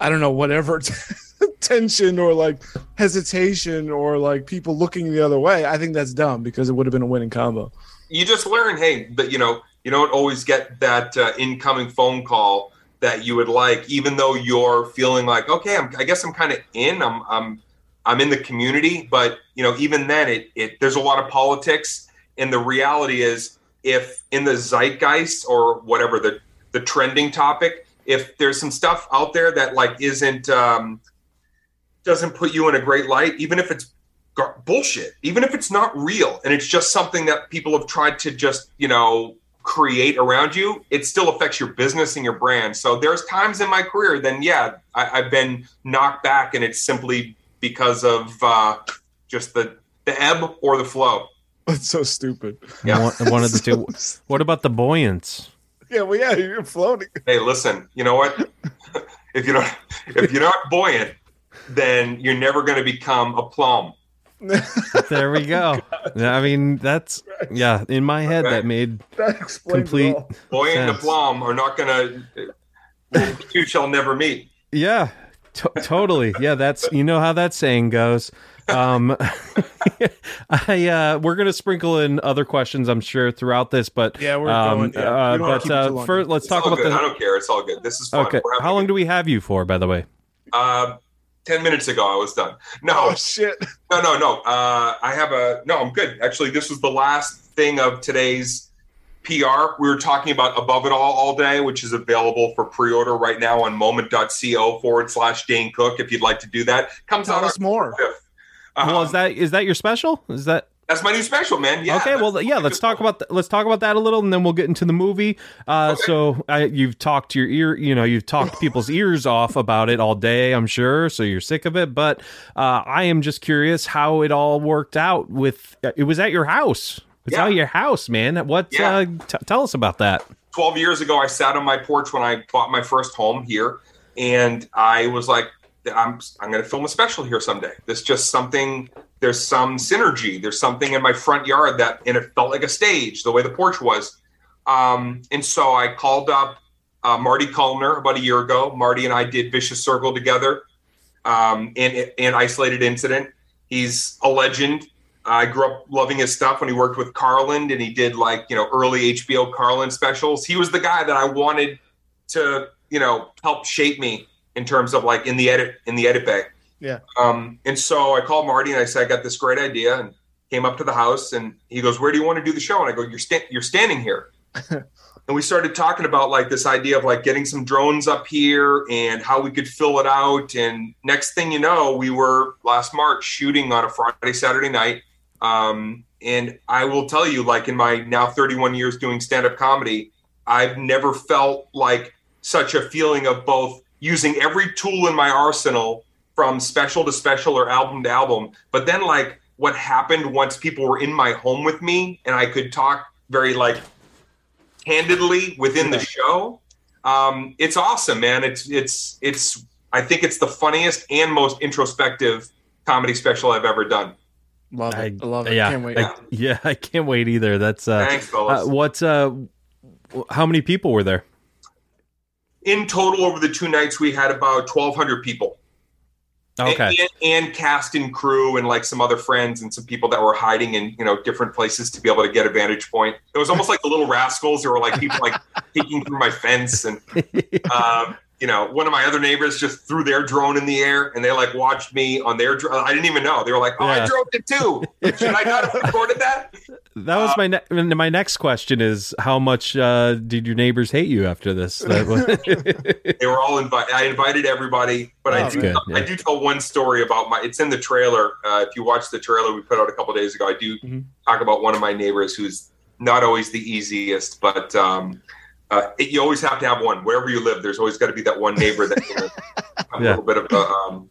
I don't know, whatever <laughs> <laughs> tension or like hesitation or like people looking the other way, I think that's dumb because it would have been a winning combo. you just learn hey but you know you don't always get that uh, incoming phone call that you would like even though you're feeling like okay I'm, i guess i'm kind of in i'm i'm i'm in the community but you know even then it, it there's a lot of politics and the reality is if in the zeitgeist or whatever the the trending topic if there's some stuff out there that like isn't um doesn't put you in a great light even if it's gar- bullshit even if it's not real and it's just something that people have tried to just you know create around you it still affects your business and your brand so there's times in my career then yeah I, i've been knocked back and it's simply because of uh, just the the ebb or the flow <laughs> That's so stupid. Yeah. one, one of the two. <laughs> What about the buoyance? Yeah, well, yeah, you're floating. hey listen you know what <laughs> if you don't if you're not buoyant then you're never going to become a plum <laughs> There we go. I mean, that's yeah. In my head, Okay. <laughs> that made That Complete- Boy all. buoyant and the plum are not going <laughs> to you shall never meet yeah, to- totally. Yeah, that's you know how that saying goes. Um, I uh, we're gonna sprinkle in other questions, I'm sure, throughout this, but Yeah, we're um, going. Yeah. uh, We don't wanna but keep it too uh, first, let's It's talk about good. I don't care. It's all good. This is fun. Okay, how long good- do we have you for, by the way? Uh, ten minutes ago, I was done. No, Oh shit! no, no, no. Uh, I have a no. I'm good. Actually, this was the last thing of today's PR. We were talking about Above It All all day, which is available for pre-order right now on moment.co forward slash Dane Cook. If you'd like to do that, comes Tell out us more. 5th. Uh, well, is that is that your special? Is that That's my new special, man. Yeah. okay, well, yeah. Let's talk about th- let's talk about that a little, and then we'll get into the movie. Uh, Okay. So I, you've talked your ear, you know, you've talked people's <laughs> ears off about it all day. I'm sure, so you're sick of it. But uh, I am just curious how it all worked out. With uh, it was at your house. It's Yeah. at your house, man. What? Yeah. Uh, t- tell us about that. 12 years ago, I sat on my porch when I bought my first home here, and I was like, I'm, I'm going to film a special here someday. This just something, there's some synergy. There's something in my front yard that, and it felt like a stage, the way the porch was. Um, and so I called up uh, Marty Callner about a year ago. Marty and I did Vicious Circle together um, in, in Isolated Incident. He's a legend. I grew up loving his stuff when he worked with Carlin and he did like, you know, early HBO Carlin specials. He was the guy that I wanted to, you know, help shape me in terms of like in the edit, in the edit bay. Yeah. Um, and so I called Marty and I said, I got this great idea and came up to the house and he goes, where do you want to do the show? And I go, you're, sta- you're standing here. <laughs> and we started talking about like this idea of like getting some drones up here and how we could fill it out. And next thing you know, we were last March shooting on a Friday, Saturday night. Um, and I will tell you, like in my now 31 years doing stand up comedy, I've never felt like such a feeling of both using every tool in my arsenal from special to special or album to album. But then, like, what happened once people were in my home with me and I could talk very, like, candidly within the show. Um, it's awesome, man. It's, it's, it's, I think it's the funniest and most introspective comedy special I've ever done. Love it. I love it. Yeah, Can't wait. I, yeah, I can't wait either. That's uh, Thanks, uh fellas. what's uh, how many people were there? in total, over the two nights, we had about 1,200 people. Okay, and, and cast and crew and like some other friends and some people that were hiding in you know different places to be able to get a vantage point. It was almost like the little rascals there were like people like <laughs> peeking through my fence and <laughs> um, you know one of my other neighbors just threw their drone in the air and they like watched me on their drone i didn't even know they were like oh Yeah. i drove it too <laughs> should i not have recorded that that was my ne- my next question is how much uh, did your neighbors hate you after this? <laughs> They were all invited i invited everybody but Oh, i do good, i do tell one story about my it's in the trailer uh, if you watch the trailer we put out a couple days ago i do Mhm. talk about one of my neighbors who's not always the easiest but um, uh, it, you always have to have one. Wherever you live there's always got to be that one neighbor that you have <laughs> a little bit of a um,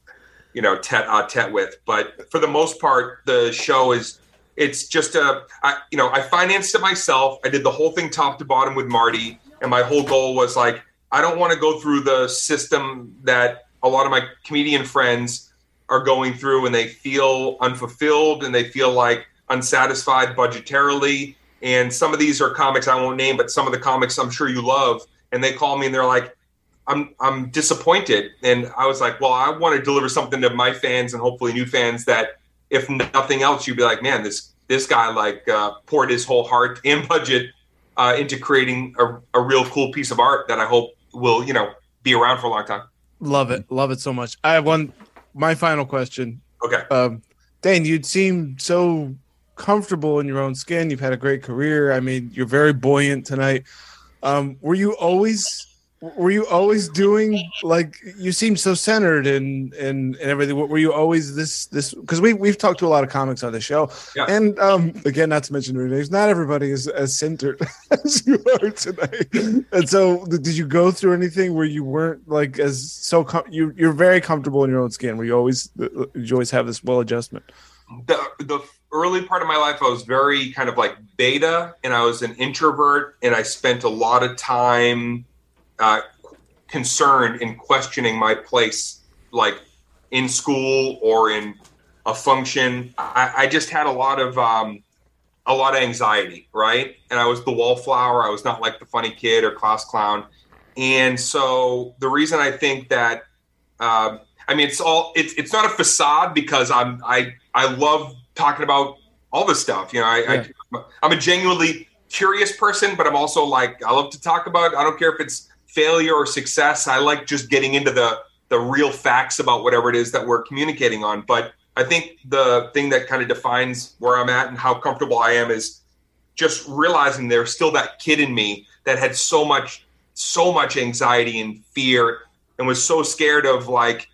you know tet uh, tet with. But for the most part the show is it's just a I, you know i financed it myself. I did the whole thing top to bottom with marty. And my whole goal was like i don't want to go through the system that a lot of my comedian friends are going through and they feel unfulfilled and they feel like unsatisfied budgetarily and some of these are comics i won't name but some of the comics i'm sure you love and they call me and they're like i'm i'm disappointed and i was like well i want to deliver something to my fans and hopefully new fans that if nothing else you'd be like man this this guy like uh, poured his whole heart and budget uh, into creating a, a real cool piece of art that i hope will you know be around for a long time Love it. Love it so much. I have one. My final question. okay Um, Dane, you'd seem so comfortable in your own skin. You've had a great career. I mean, you're very buoyant tonight. Um, were you always were you always doing like you seem so centered and and, and everything? Were you always this this because we we've talked to a lot of comics on the show, Yeah. and um, again, not to mention their names, not everybody is as centered <laughs> as you are tonight. And so, did you go through anything where you weren't like as so com- you you're very comfortable in your own skin? Where you always uh, you always have this well adjustment? the the early part of my life I was very kind of like beta and I was an introvert and I spent a lot of time uh, concerned in questioning my place like in school or in a function. I, I just had a lot of um, a lot of anxiety right? And I was the wallflower. I was not like the funny kid or class clown. And so the reason I think that um, I mean, it's all it's it's not a facade because I'm I I love talking about all this stuff. You know, I, I I'm a genuinely curious person, but I'm also like I love to talk about. I don't care if it's failure or success. I like just getting into the the real facts about whatever it is that we're communicating on. But I think the thing that kind of defines where I'm at and how comfortable I am is just realizing there's still that kid in me that had so much so much anxiety and fear and was so scared of like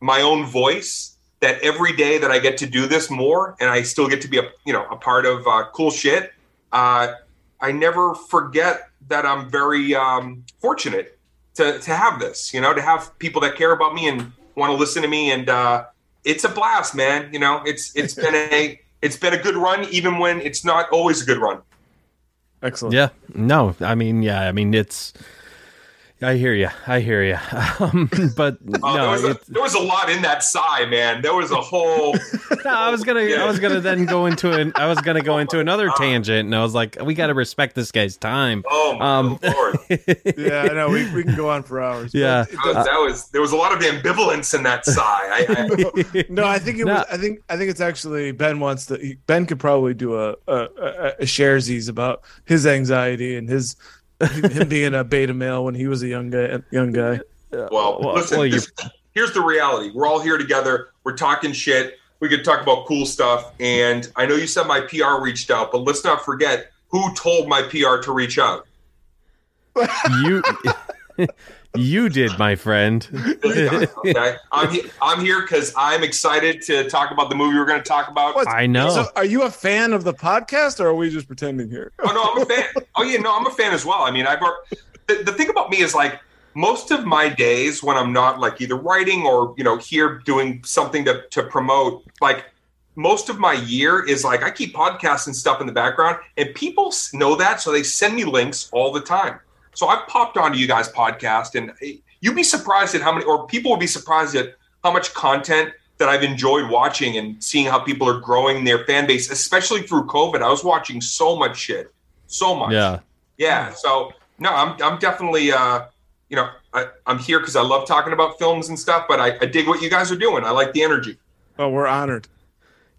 my own voice that every day that I get to do this more, and I still get to be a you know a part of uh, cool shit. Uh, I never forget that I'm very um, fortunate to to have this. You know, to have people that care about me and want to listen to me, and uh, it's a blast, man. You know, it's it's been a <laughs> it's been a good run, even when it's not always a good run. Excellent. Yeah. No, I mean, yeah, I mean, it's. I hear you. I hear you. <laughs> Um, but <laughs> Oh, there, no, was a, there was a lot in that sigh, man. There was a whole. <laughs> no, I was gonna, Yeah. I was gonna then go into an, I was gonna go into another tangent, and I was like, we got to respect this guy's time. Oh my Um, lord! Yeah, I know. We, we can go on for hours. Yeah. it That was, that was there was a a lot of ambivalence in that sigh. I, I, No, I think it No. was. I think I think it's actually Ben wants to. Ben could probably do a a, a, a sharesies about his anxiety and his him being a beta male when he was a young guy. Young guy. well, well, listen. well, this, here's the reality: we're all here together. We're talking shit. We could talk about cool stuff. And I know you said my PR reached out, but let's not forget who told my PR to reach out. you, <laughs> <laughs> you did, my friend. Okay, I'm he- I'm here because I'm excited to talk about the movie we're going to talk about. What? I know. So, are you a fan of the podcast, or are we just pretending here? Oh no, I'm a fan. <laughs> Oh yeah, no, I'm a fan as well. I mean, I've the, the thing about me is like most of my days when I'm not like either writing or you know here doing something to to promote, like most of my year is like I keep podcasts and stuff in the background, and people know that, so they send me links all the time. So I've popped onto you guys' podcast, and eh, you'd be surprised at how many, or people would be surprised at how much content that I've enjoyed watching and seeing how people are growing their fan base, especially through COVID. I was watching so much shit, so much. yeah. Yeah. So no, I'm I'm definitely uh, you know I, I'm here because I love talking about films and stuff, but I, I dig what you guys are doing. I like the energy. Oh, we're honored.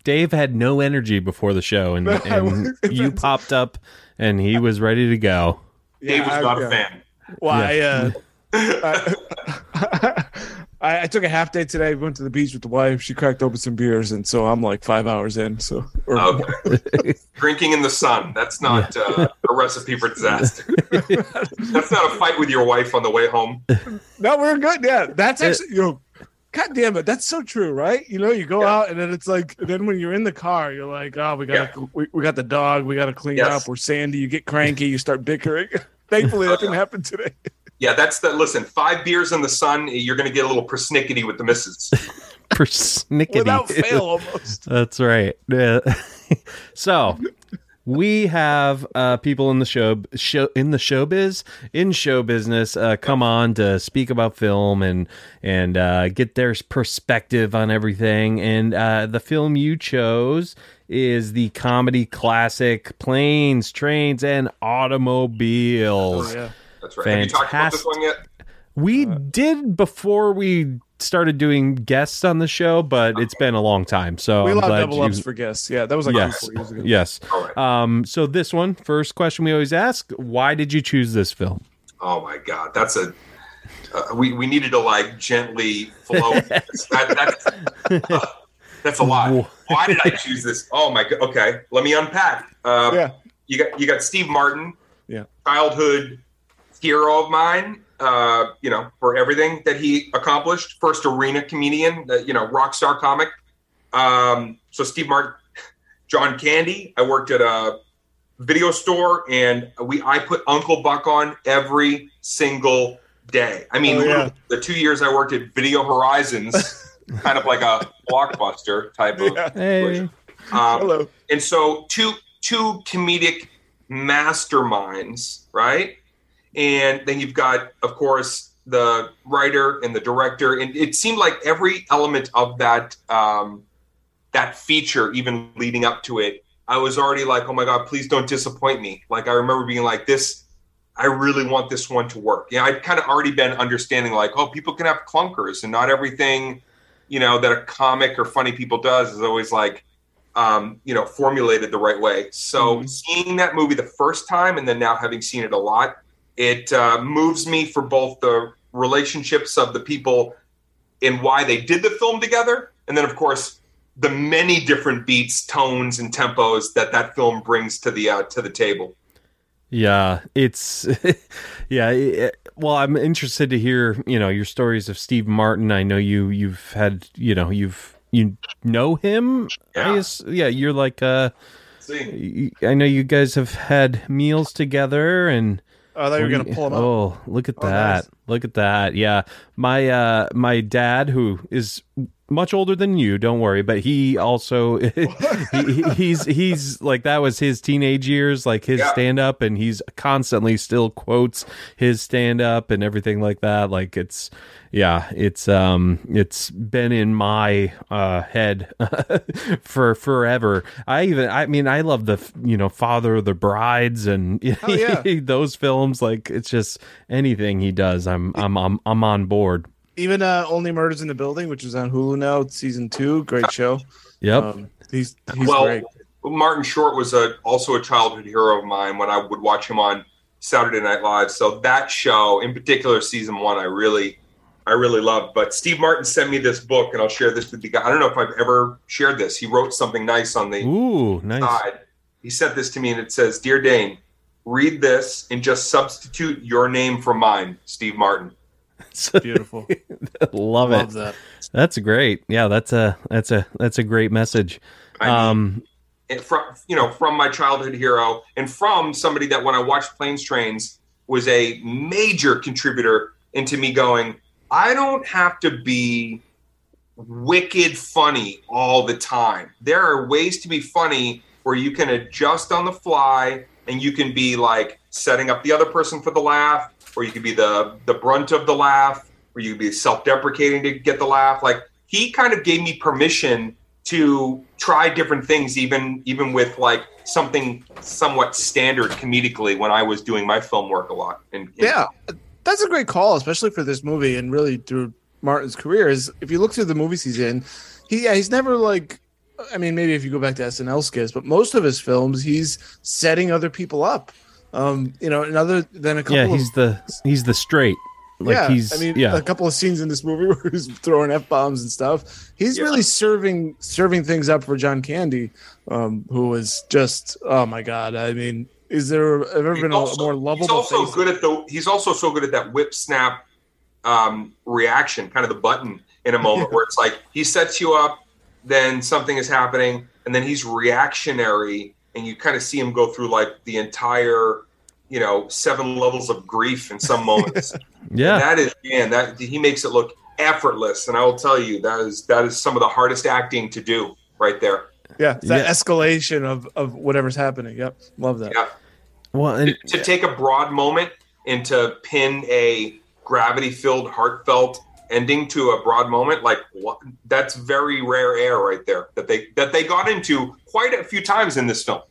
Dave had no energy before the show, and, <laughs> and you popped up, and he was ready to go. Dave was I- not yeah. a fan. Well, Yeah. I, uh, <laughs> I, I took a half day today. Went to the beach with the wife. She cracked open some beers, and so I'm like five hours in. So, or Okay. <laughs> Drinking in the sun. That's not uh, a recipe for disaster. <laughs> That's not a fight with your wife on the way home. no, we're good. Yeah, that's actually you know, god damn it, that's so true, right? You know, you go Yeah. out and then it's like, then when you're in the car, you're like, oh, we got to we, we got the dog, we got to clean Yes. up. We're sandy. You get cranky, you start bickering. <laughs> Thankfully, that didn't happen today. Yeah, that's the listen. Five beers in the sun, you're going to get a little persnickety with the missus. <laughs> Persnickety. Without fail, almost. <laughs> That's right. Yeah. so we have uh, people in the show, show in the showbiz in show business uh, come on to speak about film and and uh, get their perspective on everything. And uh, the film you chose is the comedy classic Planes, Trains, and Automobiles. Oh, yeah. That's right. Have you talked about this one yet? We did before we started doing guests on the show, but it's been a long time. So We I'm allowed glad double you- ups for guests. Yeah, that was like yes, three, four years ago. yes. All right. Um, so this one, first question we always ask: Why did you choose this film? Oh my god, that's a. Uh, we we needed to like gently flow. that, that's uh, that's a lot. Why did I choose this? Oh my god. Okay, let me unpack. Uh, Yeah. You got you got Steve Martin. Yeah. Childhood hero of mine. Uh, you know, for everything that he accomplished. First arena comedian. Uh, you know, rock star comic. Um, so Steve Martin, John Candy. I worked at a video store and we I put Uncle Buck on every single day. I mean, Oh, yeah. the two years I worked at Video Horizons, <laughs> kind of like a blockbuster type of. Yeah. Hey, Um, Hello. and so two two comedic masterminds, right? And then you've got, of course, the writer and the director, and it seemed like every element of that um, that feature, even leading up to it, I was already like, oh my god, please don't disappoint me. Like I remember being like, this, I really want this one to work. Yeah, I'd kind of already been understanding like, oh, people can have clunkers, and not everything, you know, that a comic or funny people does is always like um, you know, formulated the right way. So Mhm. seeing that movie the first time and then now having seen it a lot, it uh, moves me for both the relationships of the people and why they did the film together, and then of course the many different beats, tones, and tempos that that film brings to the uh, to the table. yeah, it's <laughs> yeah. it- well, I'm interested to hear you know your stories of Steve Martin. I know you you've had you know you've you know him. Yeah. Guess, yeah, you're like uh, See, I know you guys have had meals together and. Oh, I thought you were gonna pull him up. Oh, look at Oh, that! nice. Look at that! Yeah, my uh, my dad, who is much older than you, don't worry, but he also <laughs> he, he- he's he's like that was his teenage years, like his Yeah. stand up, and he's constantly still quotes his stand up and everything like that. Like it's yeah, it's um it's been in my uh head <laughs> for forever. I even I mean I love the you know Father of the Brides and <laughs> Oh, yeah. those films like it's just anything he does I'm I'm I'm, I'm on board. Even uh, Only Murders in the Building, which is on Hulu now, season two, great show. Yep. Um, he's he's well, great. Martin Short was a also a childhood hero of mine when I would watch him on Saturday Night Live. So that show, in particular, season one, I really, I really loved. But Steve Martin sent me this book, and I'll share this with you guys. I don't know if I've ever shared this. He wrote something nice on the Ooh, nice. side. He sent this to me, and it says, "Dear Dane, read this and just substitute your name for mine, Steve Martin." <laughs> Beautiful. Love Love it. that. That's great. Yeah, that's a that's a that's a great message. I mean, Um from you know from my childhood hero and from somebody that when I watched Planes Trains was a major contributor into me going I don't have to be wicked funny all the time. There are ways to be funny where you can adjust on the fly and you can be like setting up the other person for the laugh or you could be the the brunt of the laugh or you could be self-deprecating to get the laugh like he kind of gave me permission to try different things even even with like something somewhat standard comedically when I was doing my film work a lot and Yeah, that's a great call, especially for this movie and really through Martin's career. Is if you look through the movies he's in, he yeah, he's never like. I mean, maybe if you go back to SNL skits, but most of his films, he's setting other people up. Um, you know, and other than a couple yeah, of he's the he's the straight. Like yeah, he's I mean, yeah. a couple of scenes in this movie <laughs> where he's throwing f bombs and stuff. He's Yeah. really serving serving things up for John Candy, um, who was just oh my god. I mean, is there ever He's been a also- more He's lovable? also face? good at the. He's also so good at that whip snap um, reaction, kind of the button in a <laughs> moment where it's like he sets you up, then something is happening, and then he's reactionary, and you kind of see him go through like the entire, you know, seven levels of grief in some moments. <laughs> yeah. And that is man, that he makes it look effortless, and I will tell you that is that is some of the hardest acting to do right there. Yeah, it's that Yeah. escalation of of whatever's happening. Yep, love that. Yeah. well, and to, to take a broad moment and to pin a gravity filled heartfelt ending to a broad moment like what that's very rare air right there that they that they got into quite a few times in this film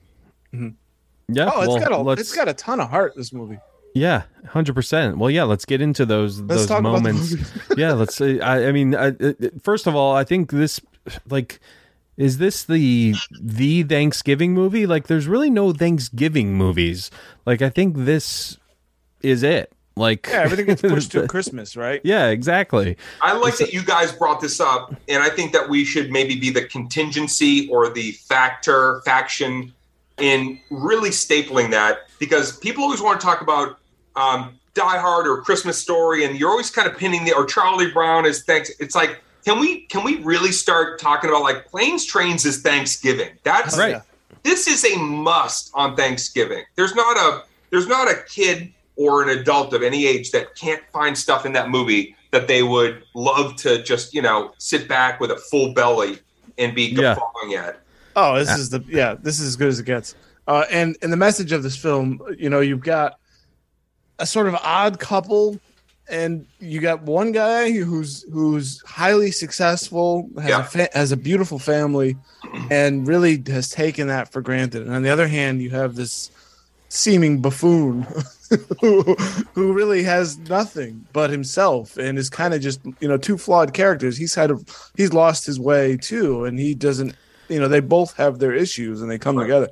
yeah. Oh, it's well, got a it's got a ton of heart. This movie. yeah, hundred percent. Well, yeah. Let's get into those Let's those talk moments. about the <laughs> yeah, let's say. I, I mean, I, uh, first of all, I think this like is this the the Thanksgiving movie? Like, there's really no Thanksgiving movies. Like, I think this is it. Like, yeah, everything gets pushed to <laughs> Christmas, right? yeah, exactly. i like that you guys brought this up and i think that we should maybe be the contingency or the factor faction in really stapling that because people always want to talk about um, Die Hard or Christmas Story, and you're always kind of pinning the or Charlie Brown is thanks. It's like, can we can we really start talking about like planes, trains is Thanksgiving? That's Right. This is a must on Thanksgiving. There's not a there's not a kid or an adult of any age that can't find stuff in that movie that they would love to just you know sit back with a full belly and be Yeah. at. Oh, this is the yeah, this is as good as it gets. Uh, and and the message of this film, you know, you've got a sort of odd couple, and you got one guy who's who's highly successful, has Yeah. a fa- has a beautiful family, and really has taken that for granted. And on the other hand, you have this seeming buffoon <laughs> <laughs> who, who really has nothing but himself and is kind of just you know two flawed characters. He's had a, he's lost his way too and he doesn't you know they both have their issues and they come Right. together.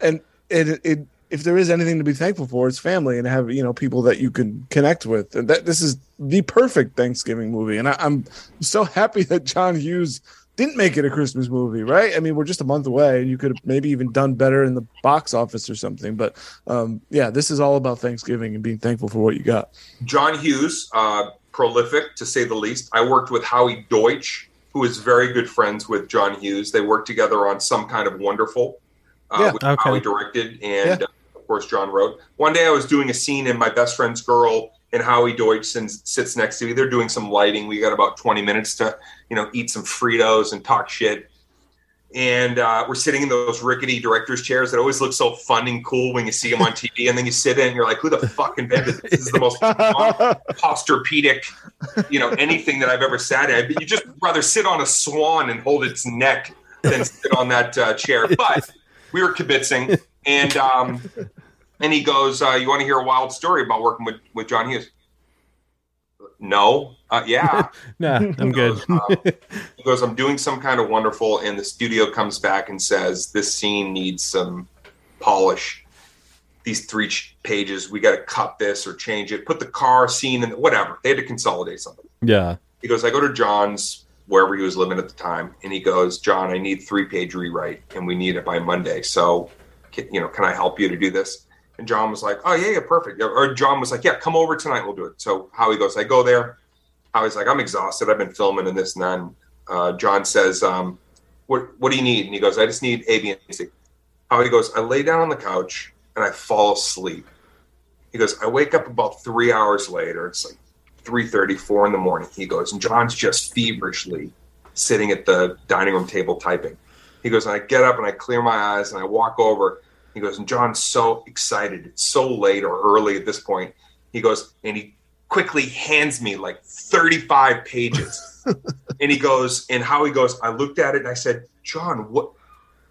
And it, it if there is anything to be thankful for it's family and have you know people that you can connect with. And that this is the perfect thanksgiving movie. And I, i'm so <laughs> happy that john hughes didn't make it a christmas movie right i mean we're just a month away and you could have maybe even done better in the box office or something but um yeah this is all about thanksgiving and being thankful for what you got John Hughes, uh, prolific to say the least. I worked with Howie Deutch who is very good friends with John Hughes. They worked together on some kind of wonderful, uh, Yeah. which Okay. Howie directed, and Yeah. uh, of course John wrote. One day I was doing a scene in My Best Friend's Girl, and Howie Deutch sits next to me. They're doing some lighting. We got about twenty minutes to, you know, eat some Fritos and talk shit. And uh, we're sitting in those rickety director's chairs that always look so fun and cool when you see them on TV. And then you sit in and you're like, who the fuck invented this? This is the most <laughs> Posturepedic, you know, anything that I've ever sat in. You just rather sit on a swan and hold its neck than sit on that uh, chair. But we were kibitzing, and um, and he goes, uh, "You want to hear a wild story about working with with John Hughes?" No, uh, yeah. <laughs> Nah, I'm good. He goes, um, he goes, I'm doing some kind of wonderful, and the studio comes back and says, This scene needs some polish. These three ch- pages, we got to cut this or change it, put the car scene and whatever. They had to consolidate something. yeah. He goes, I go to John's, wherever he was living at the time, and he goes, John, I need three page rewrite, and we need it by Monday. So, can, you know, can I help you to do this? And John was like, Oh, yeah, yeah, perfect. Or John was like, Yeah, come over tonight, we'll do it. So, Howie goes, I go there. Howie's like, I'm exhausted. I've been filming and this and. And, uh, John says, um, what, what do you need? And he goes, I just need A, B, and C. Howie goes, I lay down on the couch and I fall asleep. He goes, I wake up about three hours later. It's like 3.30, 4 in the morning. He goes, and John's just feverishly sitting at the dining room table typing. He goes, and I get up and I clear my eyes and I walk over. He goes, and John's so excited. It's so late or early at this point. He goes, and he quickly hands me like 35 pages. <laughs> and he goes, and how he goes, I looked at it and I said, John, what?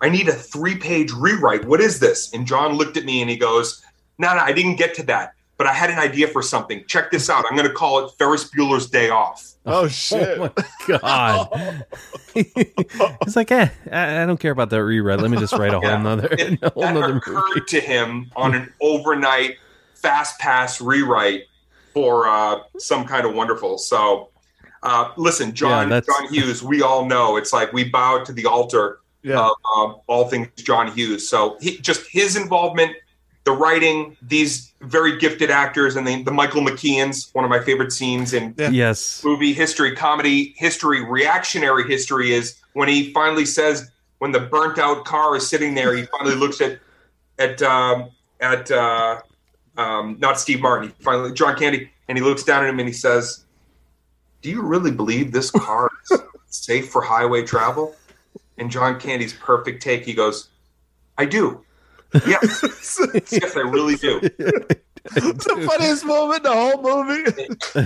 I need a three page rewrite. What is this? And John looked at me and he goes, No, no, I didn't get to that, but I had an idea for something. Check this out. I'm going to call it Ferris Bueller's Day Off. oh shit! <laughs> Oh my god. <laughs> He's like, eh, I, I don't care about that rewrite. Let me just write a whole Yeah. nother, And <laughs> a whole that nother occurred movie. to him on an overnight fast pass rewrite for uh, some kind of wonderful. So, uh, listen, John, Yeah, John Hughes, we all know it's like we bow to the altar Yeah, of um, all things John Hughes. So, he, just his involvement, the writing, these very gifted actors, and the, the Michael McKeans, one of my favorite scenes in Yeah. Yes. movie history, comedy history, reactionary history is when he finally says, when the burnt out car is sitting there, he finally looks at at um, at uh, um, not Steve Martin, he finally John Candy, and he looks down at him and he says, "Do you really believe this car is safe for highway travel?" And John Candy's perfect take, he goes, "I do." Yes, <laughs> yes, I really do. it's the funniest moment in the whole movie.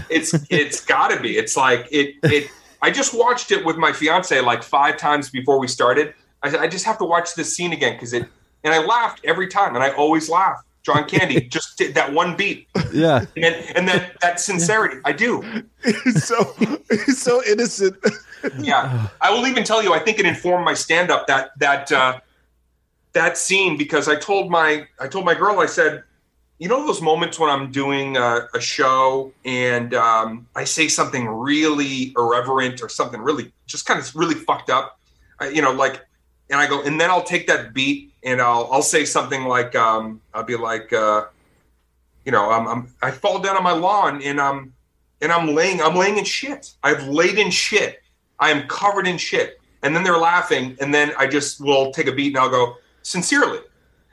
it's it's got to be. It's like it it. I just watched it with my fiance like five times before we started. I said I just have to watch this scene again because it, and I laughed every time, and I always laugh. John Candy <laughs> just did that one beat, Yeah. and then, and then that sincerity. I do. he's so he's so innocent. Yeah, I will even tell you. I think it informed my stand up that that uh, that scene because I told my I told my girl I said, you know those moments when I'm doing a, a show and um, I say something really irreverent or something really just kind of really fucked up, I, you know, like, and I go and then I'll take that beat and I'll I'll say something like um, I'll be like, uh, you know, I'm, I'm I fall down on my lawn and I'm and I'm laying I'm laying in shit. I've laid in shit. I am covered in shit. And then they're laughing, and then I just will take a beat and I'll go, sincerely.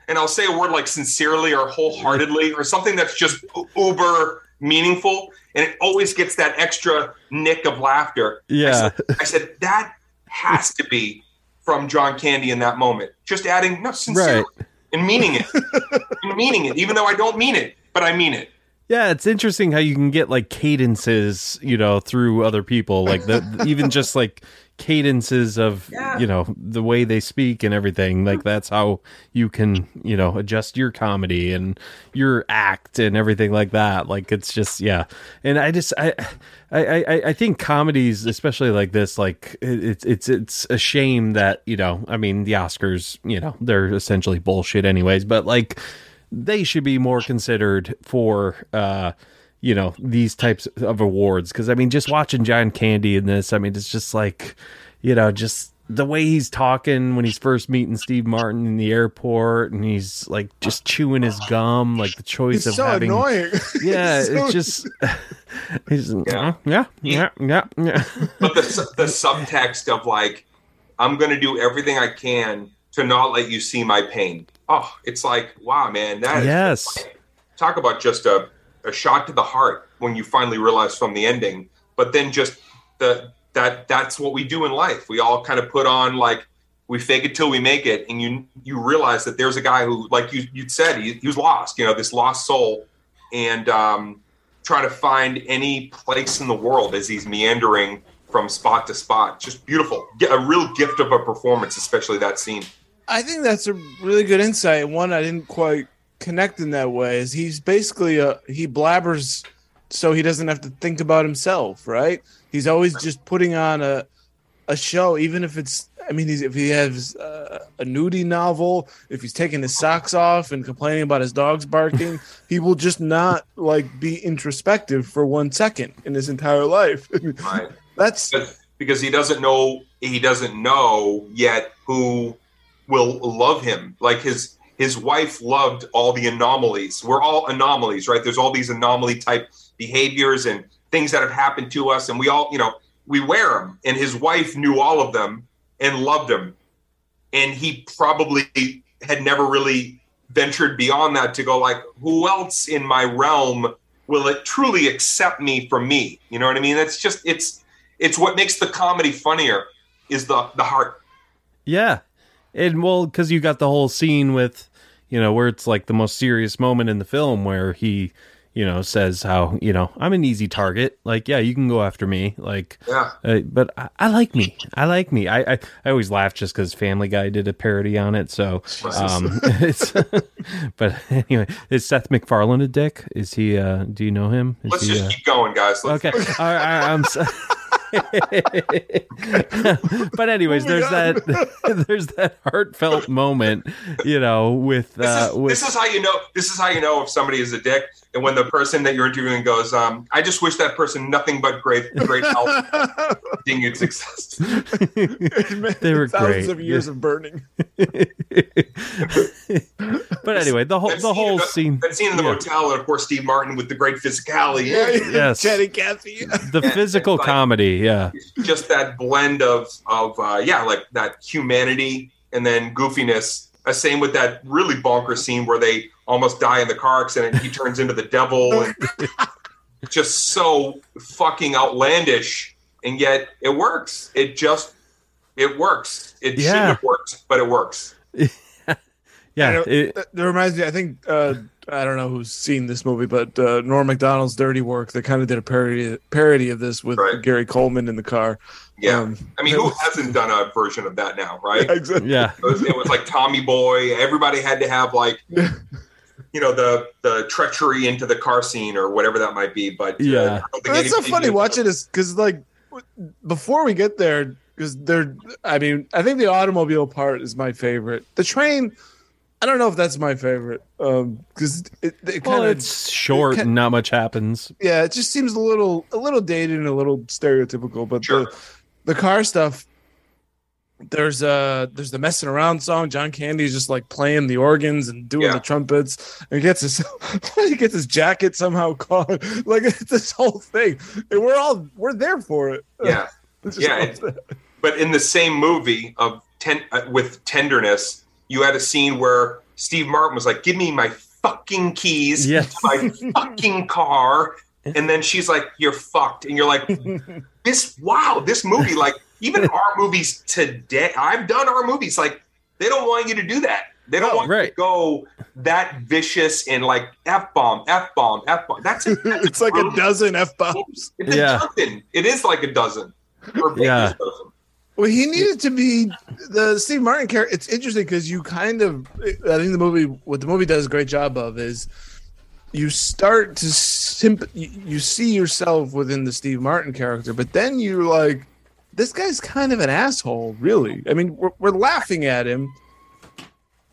And I'll say a word like sincerely or wholeheartedly or something that's just uber meaningful. And it always gets that extra nick of laughter. I Yeah. said, I said that has to be from John Candy in that moment. Just adding, no, sincerely Right. and meaning it. <laughs> and meaning it, even though I don't mean it, but I mean it. Yeah, it's interesting how you can get like cadences, you know, through other people, like the even just like cadences of Yeah. you know the way they speak and everything. Like that's how you can you know adjust your comedy and your act and everything like that. Like it's just yeah, and I just I I I, I think comedies, especially like this, like it's it's it's a shame that you know I mean the Oscars, you know, they're essentially bullshit anyways, but like they should be more considered for uh you know these types of awards because i mean just watching john candy in this i mean it's just like you know just the way he's talking when he's first meeting Steve Martin in the airport, and he's like just chewing his gum, like the choice It's of so having. annoying. Yeah, so- it's just. He's Yeah. yeah, yeah, yeah, yeah, yeah. but the the subtext of like i'm going to do everything i can to not let you see my pain oh it's like wow man that is Yes. talk about just a, a shot to the heart when you finally realize from the ending. But then just the that that's what we do in life. We all kind of put on like we fake it till we make it. And you you realize that there's a guy who like you you said he, he was lost you know this lost soul. And um trying to find any place in the world as he's meandering from spot to spot. Just beautiful. A real gift of a performance especially that scene. I think that's a really good insight. One I didn't quite connect in that way is he's basically a he blabbers so he doesn't have to think about himself, right? He's always just putting on a a show, even if it's. I mean, he's, if he has uh, a nudie novel, if he's taking his socks off and complaining about his dogs barking, <laughs> he will just not like be introspective for one second in his entire life. <laughs> right That's because he doesn't know he doesn't know yet who will love him like his his wife loved all the anomalies. We're all anomalies right? There's all these anomaly type behaviors and things that have happened to us and we all you know we wear them and his wife knew all of them and loved them, and he probably had never really ventured beyond that to go like who else in my realm will it truly accept me for me? You know what i mean? It's just it's it's what makes the comedy funnier is the the heart. Yeah. And well, because you got the whole scene with, you know, where it's like the most serious moment in the film where he, you know, says how, you know, I'm an easy target. Like, yeah, you can go after me. Like, yeah uh, but I, I like me. I like me. I, I, I always laugh just because Family Guy did a parody on it. So, um, <laughs> <laughs> it's, <laughs> but anyway, is Seth MacFarlane a dick? Is he, uh, do you know him? Is let's he, just uh, keep going guys Let's- Okay. All right, I'm <laughs> but anyways, there's that <laughs> there's that heartfelt moment, you know, with this, uh is, with this is how you know this is how you know if somebody is a dick and when the person that you're interviewing goes um i just wish that person nothing but great great health <laughs> continued success They were thousands great. of years of burning. but anyway, the whole That the scene whole in the- scene that scene in the yeah. motel and of course steve martin with the great physicality Yes. Jenny Cathy. the physical comedy, yeah. just that blend of of uh, yeah, like that humanity and then goofiness. Uh, same with that really bonker scene where they almost die in the car accident. He turns into the devil, and <laughs> just so fucking outlandish, and yet it works. It just it works. It Yeah. shouldn't have worked, but it works. <laughs> Yeah, it- that, that reminds me. I think uh, I don't know who's seen this movie, but uh, Norm Macdonald's Dirty Work. They kind of did a parody parody of this with Right. Gary Coleman in the car. Yeah, Um, I mean, who hasn't done a version of that now, <laughs> right? exactly. yeah. It was, it was like Tommy Boy. Everybody had to have like, <laughs> you know, the the treachery into the car scene or whatever that might be. But uh, Yeah. I don't That's so funny watching this because like before we get there, because they're. I mean, I think the automobile part is my favorite. The train. I don't know if that's my favorite because it, it Well, kind of it's short it and not much happens. yeah, it just seems a little a little dated and a little stereotypical. But Sure. the the car stuff, there's uh there's the messing around song. John Candy's just like playing the organs and doing Yeah. the trumpets. And he gets his <laughs> he gets his jacket somehow caught. <laughs> Like it's this whole thing, and we're all we're there for it. <laughs> Yeah, Yeah, all but in the same movie of ten uh, with tenderness, you had a scene where Steve Martin was like, "Give me my fucking keys, Yes. to my <laughs> fucking car," and then she's like, "You're fucked," and you're like, <laughs> "This wow, this movie like even <laughs> our movies today. I've done our movies like they don't want you to do that." They don't No, want you to go that vicious and like f bomb, f bomb, f bomb. That's it. That's it's like a dozen f bombs. It's a Yeah. dozen. It is like a dozen. Or Yeah. a dozen. Well, he needed to be the Steve Martin character. It's interesting because you kind of, I think the movie, what the movie does a great job of is you start to simp, you, see yourself within the Steve Martin character, but then you're like, this guy's kind of an asshole, really. I mean, we're, we're laughing at him,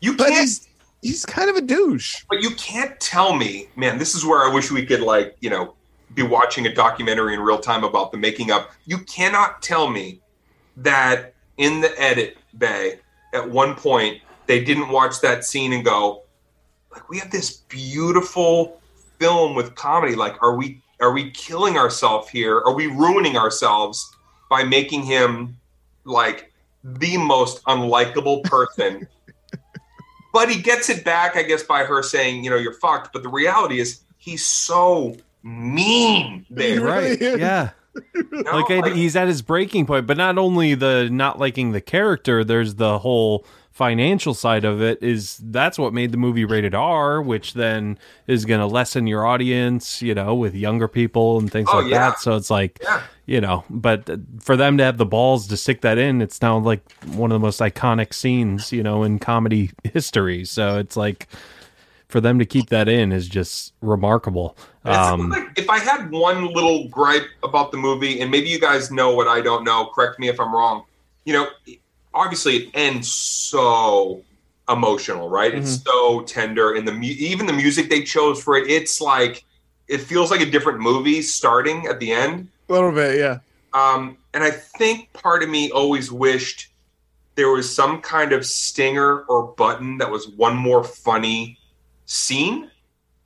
You but he's he's kind of a douche. But you can't tell me, man, this is where I wish we could like, you know, be watching a documentary in real time about the making of. You cannot tell me that in the edit bay at one point they didn't watch that scene and go, like, we have this beautiful film with comedy. Like, are we are we killing ourselves here? Are we ruining ourselves by making him like the most unlikable person? <laughs> but he gets it back, I guess, by her saying, you know, you're fucked. But the reality is, he's so mean there. right? Yeah. <laughs> Like, he's at his breaking point but not only the not liking the character there's the whole financial side of it is that's what made the movie rated r which then is going to lessen your audience you know with younger people and things Oh, like yeah. that so it's like Yeah. you know but for them to have the balls to stick that in it's now like one of the most iconic scenes you know in comedy history so it's like for them to keep that in is just remarkable um like, if I had one little gripe about the movie, and maybe you guys know what I don't know, correct me if I'm wrong. You know, obviously it ends so emotional, right? It's so tender, and the even the music they chose for it, it's like it feels like a different movie starting at the end. A little bit, yeah. Um, and I think part of me always wished there was some kind of stinger or button that was one more funny scene,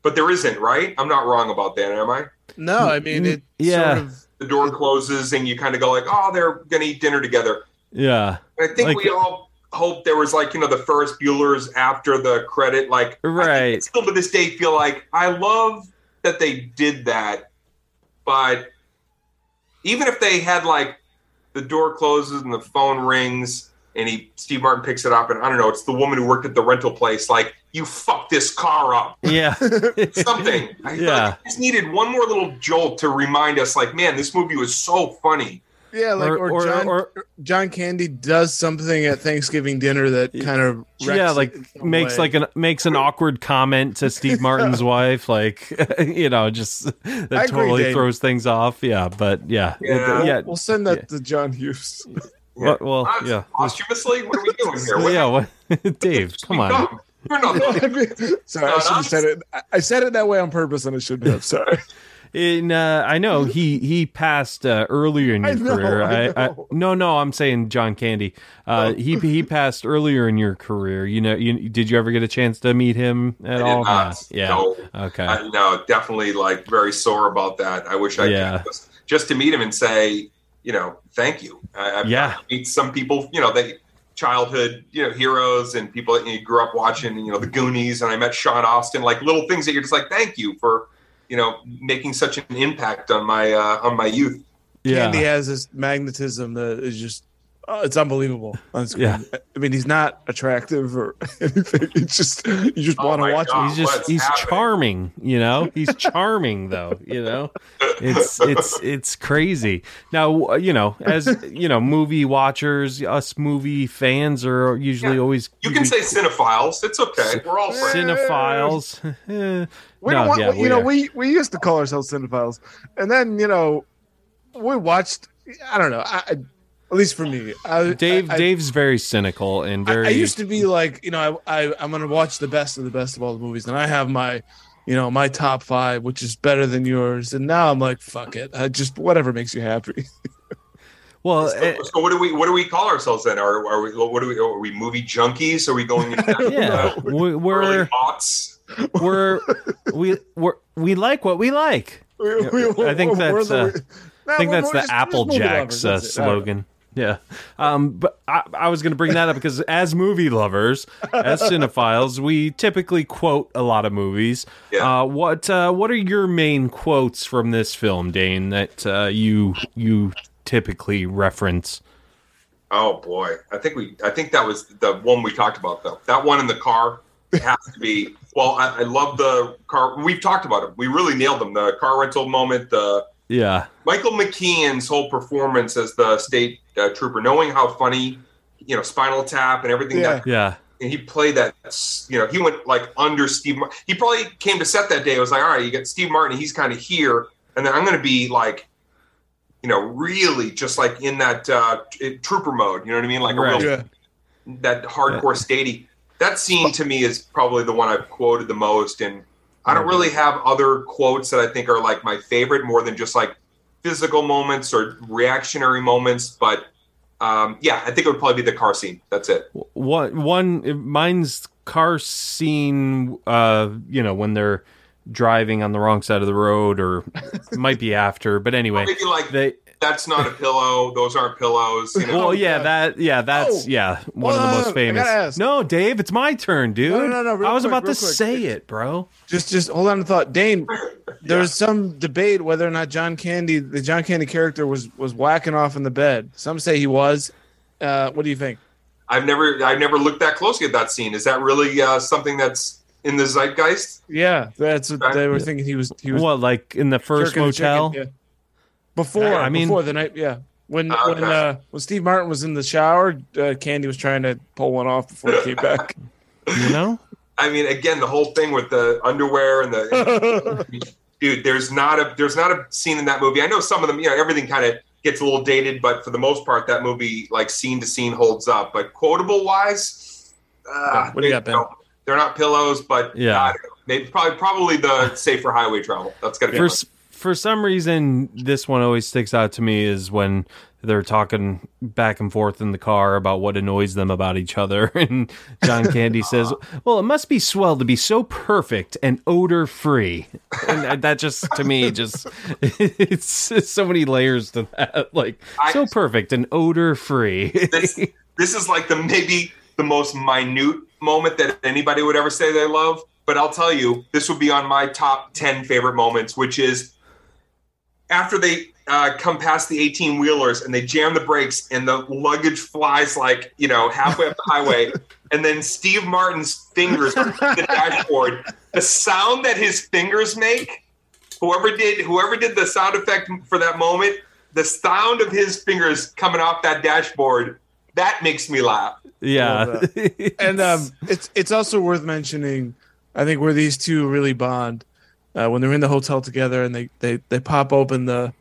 but there isn't, right? I'm not wrong about that, am I? No, I mean mm-hmm. it. Yeah. Sort of, The door closes and you kind of go like, oh, they're gonna eat dinner together. yeah And I think Like- we all hope there was like you know the Ferris Bueller's after the credit. Like, I Right. still to this day feel like I love that they did that, but even if they had like the door closes and the phone rings and he Steve Martin picks it up and I don't know, it's the woman who worked at the rental place. Like, you fucked this car up. yeah <laughs> <laughs> Something. I feel Yeah. like I just needed one more little jolt to remind us, like, man, this movie was so funny. yeah, like or, or, or, John or John Candy does something at Thanksgiving dinner that kind of wrecks yeah like makes way. like an makes an awkward comment to steve <laughs> martin's wife like you know just that I agree, totally Dave. throws things off yeah but yeah Yeah. It- yeah We'll send that to John Hughes. well, well Ah, yeah Posthumously? What are we doing here? yeah what dave come on No, You're not. <laughs> sorry, I should have said it. I- I said it that way on purpose, and I shouldn't have. Sorry. in uh i know he he passed uh, earlier in I your know, career I I, know. no no i'm saying john candy uh he he passed earlier in your career you know you did you ever get a chance to meet him at I did all not. yeah No. okay I, no, definitely like very sore about that. I wish I Yeah. could just, just to meet him and say, you know, thank you. I, I've Yeah. meet some people, you know, they childhood, you know, heroes and people that you grew up watching, you know, the Goonies, and I met Sean Astin, like little things that you're just like, thank you for, you know, making such an impact on my uh, on my youth. yeah Candy has this magnetism that is just. Oh, it's unbelievable on. Yeah. I mean, he's not attractive or <laughs> anything. It's just you just Oh want to watch God. him. he's just what's he's happening? charming you know he's <laughs> charming though you know it's it's it's crazy now you know as you know movie watchers us movie fans are usually Yeah. always You can say cinephiles. It's okay. We're all friends. cinephiles Eh, <laughs> We no, don't want, yeah, you know, are. we we used to call ourselves cinephiles, and then you know, we watched. I don't know. I, I- at least for me, I, Dave I, Dave's very cynical and very I used to be like, you know, I, I I'm gonna watch the best of the best of all the movies, and I have my, you know, my top five, which is better than yours, and now I'm like, fuck it, I just whatever makes you happy. <laughs> well So, eh, so what do we what do we call ourselves then? Are, are we what do we are we movie junkies? Are we going <laughs> into that, yeah uh, we, early we're aughts? we're we we're, we like what we like We- we- I think we're- we're that's, the- uh, Nah, I think that's the just- we're Apple Jacks uh, that's it. I don't know. slogan. Yeah. Um, but I, I was going to bring that up because as movie lovers, as cinephiles, we typically quote a lot of movies. Yeah. Uh, what uh, What are your main quotes from this film, Dane, that uh, you you typically reference? Oh boy, I think we I think that was the one we talked about though. That one in the car has to be. Well, I, I love the car. We've talked about it. We really nailed them. The car rental moment. The Yeah. Michael McKean's whole performance as the state uh, trooper, knowing how funny, you know, Spinal Tap and everything Yeah. that Yeah. and he played that. You know, he went like under Steve. Mar- He probably came to set that day. It was like, all right, you got Steve Martin. He's kind of here, and then I'm going to be like, you know, really just like in that uh, t- trooper mode. You know what I mean? Like a real Yeah. that hardcore statey. That scene to me is probably the one I've quoted the most, and I don't really have other quotes that I think are like my favorite more than just like physical moments or reactionary moments. But um, yeah, I think it would probably be the car scene. That's it. One one mine's car scene. Uh, you know when they're driving on the wrong side of the road, or <laughs> might be after. But anyway, like they. That's not a pillow. Those aren't pillows. You know? Well, yeah, God. that yeah, that's Oh. yeah, one of the most famous. No, Dave, it's my turn, dude. No, no, no, no, real I was quick, about real to quick. say it, bro. Just just hold on to thought. Dane, <laughs> there was some debate whether or not John Candy, the John Candy character, was was whacking off in the bed. Some say he was. Uh, what do you think? I've never I've never looked that closely at that scene. Is that really uh, something that's in the zeitgeist? Yeah, that's what they were thinking. He was he was What, like in the first jerking the chicken, motel? yeah. Before, Yeah, I mean- before the night, yeah. When Oh, when okay. uh, when Steve Martin was in the shower, uh, Candy was trying to pull one off before he came back. <laughs> You know? I mean, again, the whole thing with the underwear and the <laughs> dude. There's not a there's not a scene in that movie. I know some of them. You know, everything kind of gets a little dated, but for the most part, that movie, like scene to scene, holds up. But quotable wise, uh, What do you got, they- Ben? They're not pillows, but Yeah. I don't maybe probably probably the safer highway travel. That's got to be for s- for some reason this one always sticks out to me is when they're talking back and forth in the car about what annoys them about each other <laughs> and John Candy <laughs> says, "Well, it must be swell to be so perfect and odor free." And that just to me just <laughs> it's, it's so many layers to that. Like so perfect and odor free. this, this is like the maybe the most minute moment that anybody would ever say they love. But I'll tell you, this would be on my top ten favorite moments, which is after they uh, come past the 18 wheelers and they jam the brakes and the luggage flies like you know halfway up the highway <laughs> and then steve martin's fingers on the dashboard the sound that his fingers make whoever did whoever did the sound effect for that moment the sound of his fingers coming off that dashboard that makes me laugh yeah. <laughs> and um, it's it's also worth mentioning. I think where these two really bond uh, when they're in the hotel together and they, they, they pop open the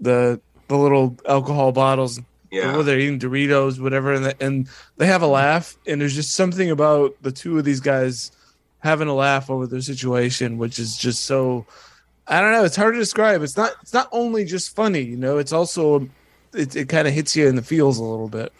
the the little alcohol bottles yeah whether they're eating Doritos, whatever, and, the, and they have a laugh. And there's just something about the two of these guys having a laugh over their situation, which is just so. I don't know. It's hard to describe. It's not. It's not only just funny, you know. It's also. It, it kind of hits you in the feels a little bit.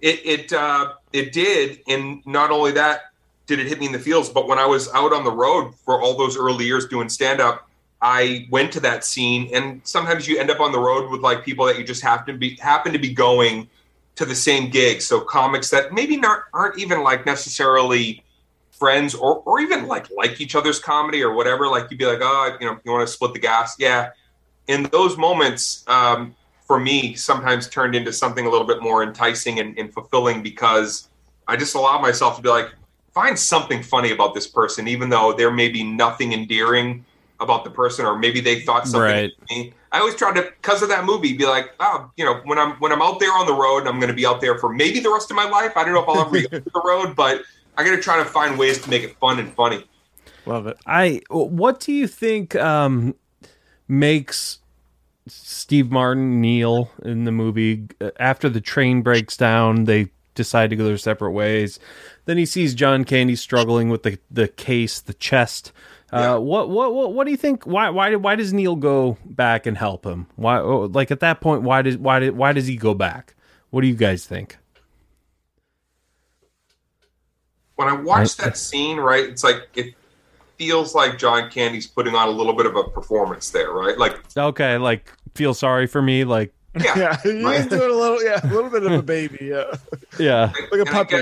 it it uh, it did, and not only that did it hit me in the feels, but when I was out on the road for all those early years doing stand up, I went to that scene, and sometimes you end up on the road with like people that you just happen to be happen to be going to the same gig. So comics that maybe not aren't even like necessarily friends or or even like like each other's comedy or whatever. Like you'd be like, oh, you know, you want to split the gas, yeah. In those moments, um, for me sometimes turned into something a little bit more enticing and, and fulfilling because I just allow myself to be like, find something funny about this person, even though there may be nothing endearing about the person, or maybe they thought something Right. I always try to, because of that movie, be like, oh, you know, when I'm when I'm out there on the road, I'm going to be out there for maybe the rest of my life. I don't know if I'll ever get <laughs> to the road, but I got to try to find ways to make it fun and funny. Love it. I what do you think um makes Steve Martin Neil in the movie after the train breaks down they decide to go their separate ways then he sees John Candy struggling with the the case the chest uh, Yeah. what, what what what do you think why why why does Neil go back and help him why oh, like at that point why does why did why does he go back what do you guys think When I watch I- that scene, right, it's like it feels like John Candy's putting on a little bit of a performance there, right? Like, okay like feel sorry for me like yeah, <laughs> Yeah, he's right. doing a little. Yeah, a little bit of a baby. Yeah. yeah Like a and I puppy.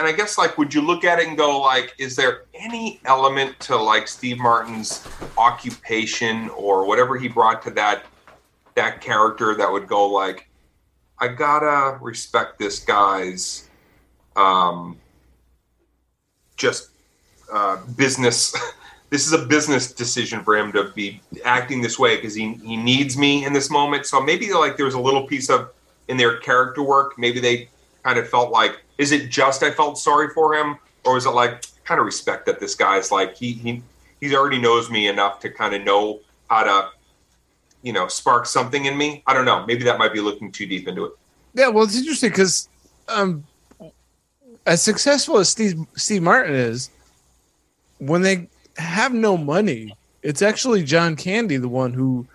And I guess like would you look at it and go like is there any element to like Steve Martin's occupation or whatever he brought to that that character that would go like I gotta respect this guy's um just uh business <laughs> this is a business decision for him to be acting this way because he, he needs me in this moment. So maybe like there's a little piece of in their character work maybe they kind of felt like is it just I felt sorry for him? Or is it like kind of respect that this guy's like he he he already knows me enough to kind of know how to you know spark something in me? I don't know. Maybe that might be looking too deep into it. Yeah, well, it's interesting because um, as successful as Steve Steve Martin is, when they have no money, it's actually John Candy, the one who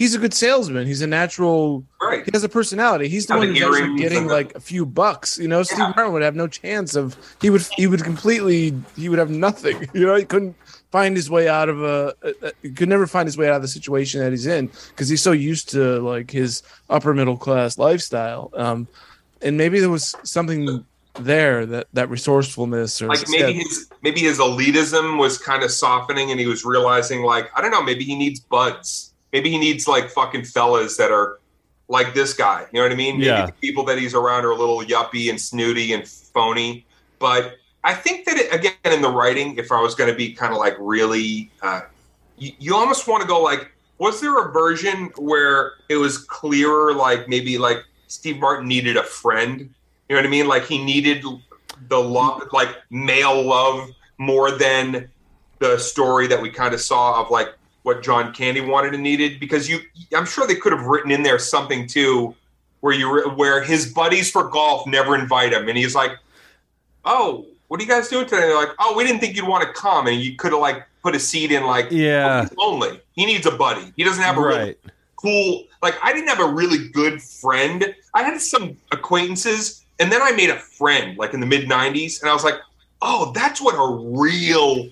he's a good salesman. He's a natural. Right. He has a personality. He's the Yeah, one who's actually getting the- like a few bucks. You know, Steve Martin would have no chance of. He would. He would completely. He would have nothing. <laughs> You know, he couldn't find his way out of a- he could never find his way out of the situation that he's in because he's so used to like his upper middle class lifestyle. Um, and maybe there was something there that that resourcefulness or like maybe his maybe his elitism was kind of softening and he was realizing like i don't know maybe he needs buds maybe he needs like fucking fellas that are like this guy you know what i mean maybe Yeah. the people that he's around are a little yuppie and snooty and phony but i think that it, again in the writing if i was going to be kind of like really uh, you, you almost want to go like was there a version where it was clearer like maybe like steve martin needed a friend you know what I mean? Like he needed the love, like male love, more than the story that we kind of saw of like what John Candy wanted and needed. Because you, I'm sure they could have written in there something too, where you where his buddies for golf never invite him, and he's like, "Oh, what are you guys doing today?" And they're like, "Oh, we didn't think you'd want to come," and you could have like put a seed in like, Yeah. "Oh, he's lonely. He needs a buddy. He doesn't have a really Right. cool like I didn't have a really good friend. I had some acquaintances and then I made a friend like in the mid 90s and I was like, "Oh, that's what a real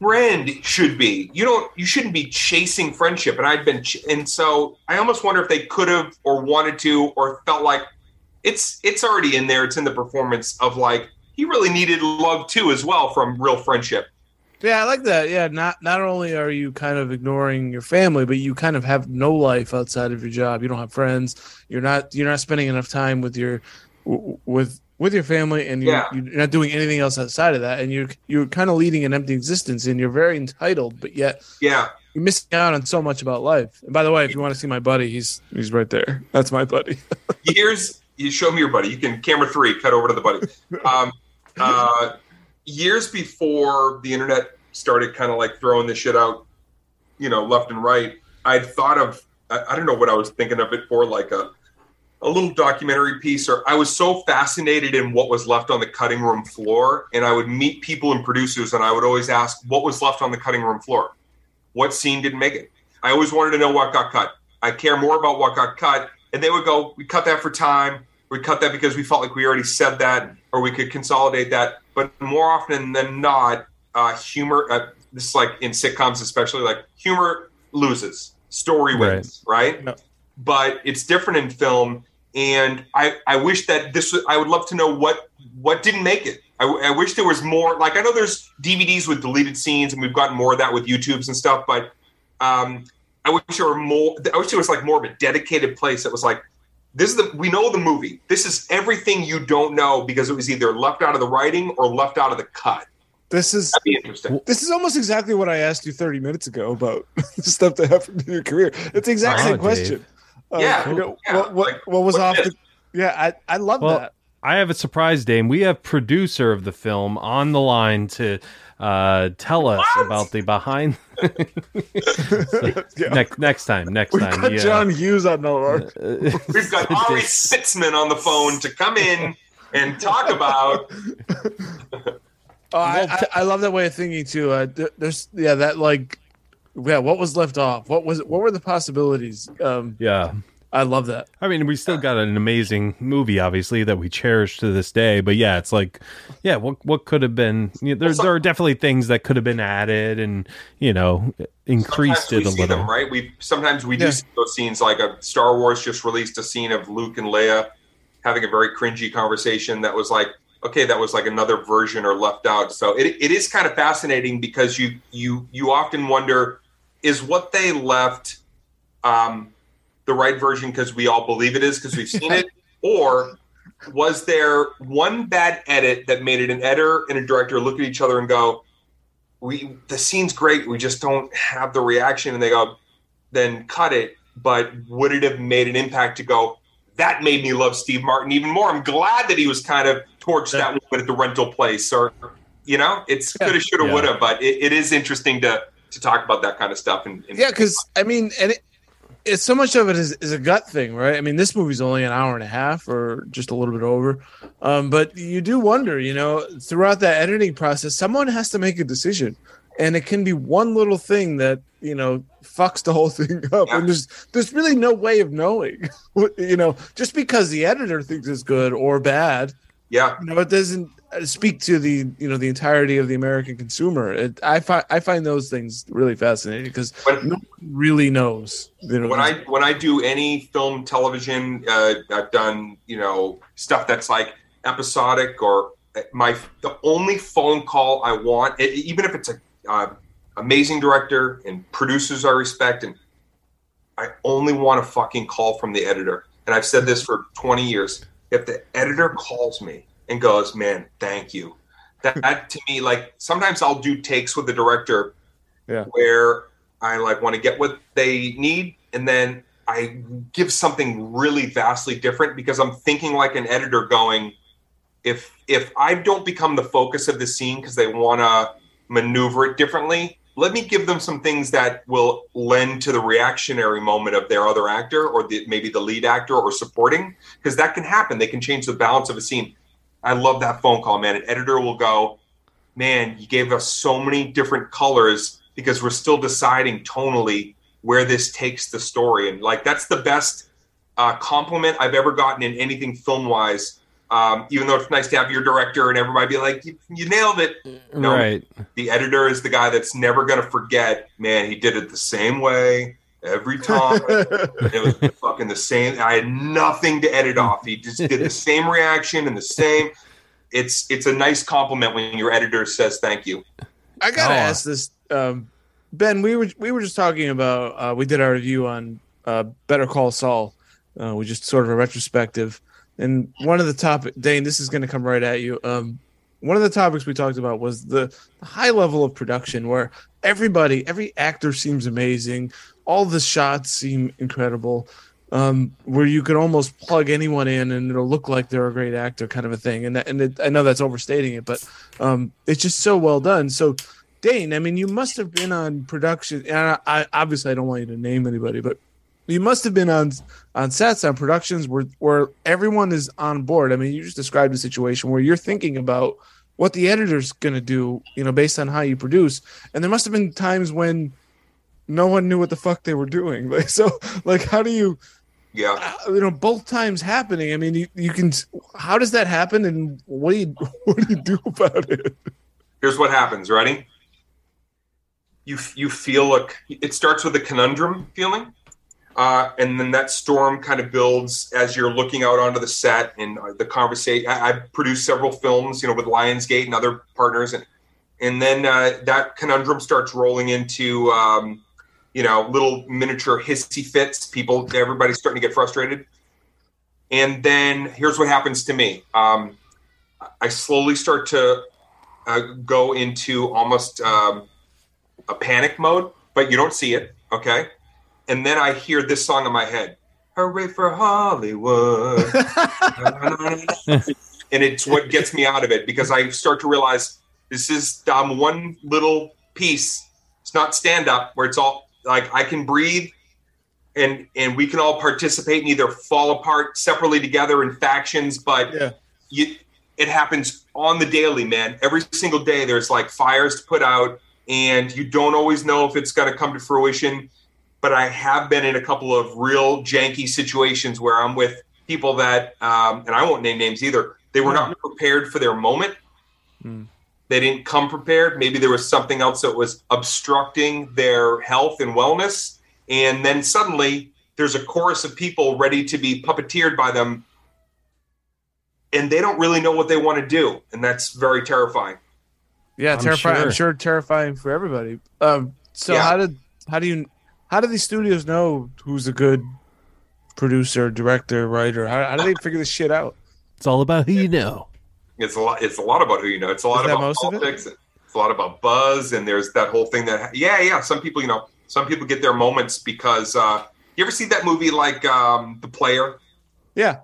friend should be. You don't you shouldn't be chasing friendship." And I've been ch- and so I almost wonder if they could have or wanted to or felt like it's it's already in there. It's in the performance of like he really needed love too as well from real friendship. Yeah, I like that. Yeah, not not only are you kind of ignoring your family, but you kind of have no life outside of your job. You don't have friends. You're not you're not spending enough time with your with with your family, and you're, Yeah. you're not doing anything else outside of that. And you're you're kind of leading an empty existence, and you're very entitled, but yet Yeah. you're missing out on so much about life. And by the way, if you want to see my buddy, he's he's right there. That's my buddy. <laughs> years you show me your buddy you can camera three cut over to the buddy um, uh, years before the internet started kind of like throwing this shit out you know left and right i'd thought of I, I don't know what i was thinking of it for like a a little documentary piece or i was so fascinated in what was left on the cutting room floor and i would meet people and producers and i would always ask what was left on the cutting room floor? What scene didn't make it? I always wanted to know what got cut. I care more about what got cut and they would go we cut that for time. We cut that because we felt like we already said that or we could consolidate that. But more often than not uh, humor uh, this is like in sitcoms especially like humor loses story Right. wins right, No. But it's different in film and i i wish that this was- i would love to know what what didn't make it I, I wish there was more like i know there's dvds with deleted scenes and we've gotten more of that with youtubes and stuff but um i wish there were more i wish there was like more of a dedicated place that was like this is the we know the movie this is everything you don't know because it was either left out of the writing or left out of the cut This is that'd be interesting This is almost exactly what I asked you 30 minutes ago about <laughs> the stuff that happened in your career. It's the exact Oh, same Dave. question. Um, Yeah, you know, yeah, what, what, like, what was what's off the. Yeah, I, I love Well, that. I have a surprise, Dame. We have producer of the film on the line to uh, tell us What? about the behind. <laughs> <laughs> Yeah. next next time, next We time. got yeah. John Hughes on the line. <laughs> we've got ari This- spitzman on the phone to come in and talk about Oh, I, Well, I, t- I love that way of thinking too. Uh, there's yeah that like yeah what was left off? What was what were the possibilities? Um, yeah. I love that. I mean, we still got an amazing movie, obviously, that we cherish to this day. But yeah, it's like, yeah, what what could have been? You know, there, Well, some- there are definitely things that could have been added and you know increased it a see little. them right we sometimes we do see those scenes like a star wars just released a scene of luke and leia having a very cringy conversation that was like okay that was like another version or left out so it, it is kind of fascinating because you you you often wonder is what they left um the right version because we all believe it is because we've seen it <laughs> or was there one bad edit that made it an editor and a director look at each other and go we the scene's great we just don't have the reaction and they go then cut it but would it have made an impact to go that made me love steve martin even more i'm glad that he was kind of torched that woman at the rental place or you know it's Yeah. coulda shoulda Yeah. woulda but it, it is interesting to to talk about that kind of stuff and, and Yeah, because I mean, and it, it's so much of it is, is a gut thing, right? I mean, this movie's only an hour and a half or just a little bit over, um, but you do wonder, you know, throughout that editing process, someone has to make a decision. and it can be one little thing that you know fucks the whole <laughs> thing up Yeah. and there's there's really no way of knowing <laughs> you know just because the editor thinks it's good or bad Yeah, you know it doesn't speak to the you know the entirety of the american consumer it, i find i find those things really fascinating because no one really knows you know when I when I do any film, television, uh, I've done you know stuff that's like episodic or uh, my the only phone call I want, e- even if it's a uh, amazing director and producers I respect, and I only want a fucking call from the editor. And I've said this for 20 years. If the editor calls me and goes, "Man, thank you," that, that to me, like sometimes I'll do takes with the director Yeah. where I like want to get what they need, and then I give something really vastly different because I'm thinking like an editor going, if if I don't become the focus of the scene because they want to maneuver it differently, let me give them some things that will lend to the reactionary moment of their other actor or the, maybe the lead actor or supporting because that can happen. They can change the balance of a scene. I love that phone call, man. An editor will go, man, you gave us so many different colors because we're still deciding tonally where this takes the story. And like, that's the best uh, compliment I've ever gotten in anything film wise. Um, even though it's nice to have your director and everybody be like, you, you nailed it. No. Right. The editor is the guy that's never going to forget, man, he did it the same way every time. it was <laughs> fucking the same. I had nothing to edit off. He just did the same reaction and the same. It's it's a nice compliment when your editor says thank you. I gotta Oh. ask this, um, Ben. We were we were just talking about. Uh, we did our review on uh, Better Call Saul. Uh, we just sort of a retrospective, and one of the topic, Dane. This is going to come right at you. Um, one of the topics we talked about was the high level of production, where everybody, every actor seems amazing. All the shots seem incredible. Um, where you could almost plug anyone in and it'll look like they're a great actor, kind of a thing. And that, and it, I know that's overstating it, but um, it's just so well done. So, Dane, I mean, you must have been on production. And I, I obviously I don't want you to name anybody, but you must have been on on sets on productions where where everyone is on board. I mean, you just described a situation where you're thinking about what the editor's going to do, you know, based on how you produce. And there must have been times when no one knew what the fuck they were doing. <laughs> Like, so, like, how do you, Yeah. uh, you know, both times happening? I mean, you, you can. How does that happen, and what do you <laughs> what do you do about it? Here's what happens. Ready? You you feel like it starts with a conundrum feeling, uh, and then that storm kind of builds as you're looking out onto the set and uh, the conversation. I, I've produced several films, you know, with Lionsgate and other partners, and and then uh, that conundrum starts rolling into um, you know little miniature hissy fits. People, everybody's starting to get frustrated, and then here's what happens to me. Um, I slowly start to uh, go into almost um, a panic mode, but you don't see it. Okay. And then I hear this song in my head Hooray for Hollywood. <laughs> and it's what gets me out of it because I start to realize this is um, one little piece. It's not stand up where it's all like I can breathe and and we can all participate and either fall apart separately together in factions, but Yeah. you, it happens on the daily, man. Every single day, there's like fires to put out, and you don't always know if it's going to come to fruition. But I have been in a couple of real janky situations where I'm with people that, um, and I won't name names either. They were not prepared for their moment. Hmm. They didn't come prepared. Maybe there was something else that was obstructing their health and wellness. And then suddenly there's a chorus of people ready to be puppeteered by them and they don't really know what they want to do and that's very terrifying Yeah, I'm terrifying. I'm sure. sure terrifying for everybody. Um, so Yeah. how did how do you how do these studios know who's a good producer, director, writer? How, how do they figure this shit out? It's all about who you know. It's a lot it's a lot about who you know. It's a lot Is about of it? politics. It's a lot about buzz and there's that whole thing that yeah yeah some people you know some people get their moments because uh you ever see that movie like um the player? Yeah,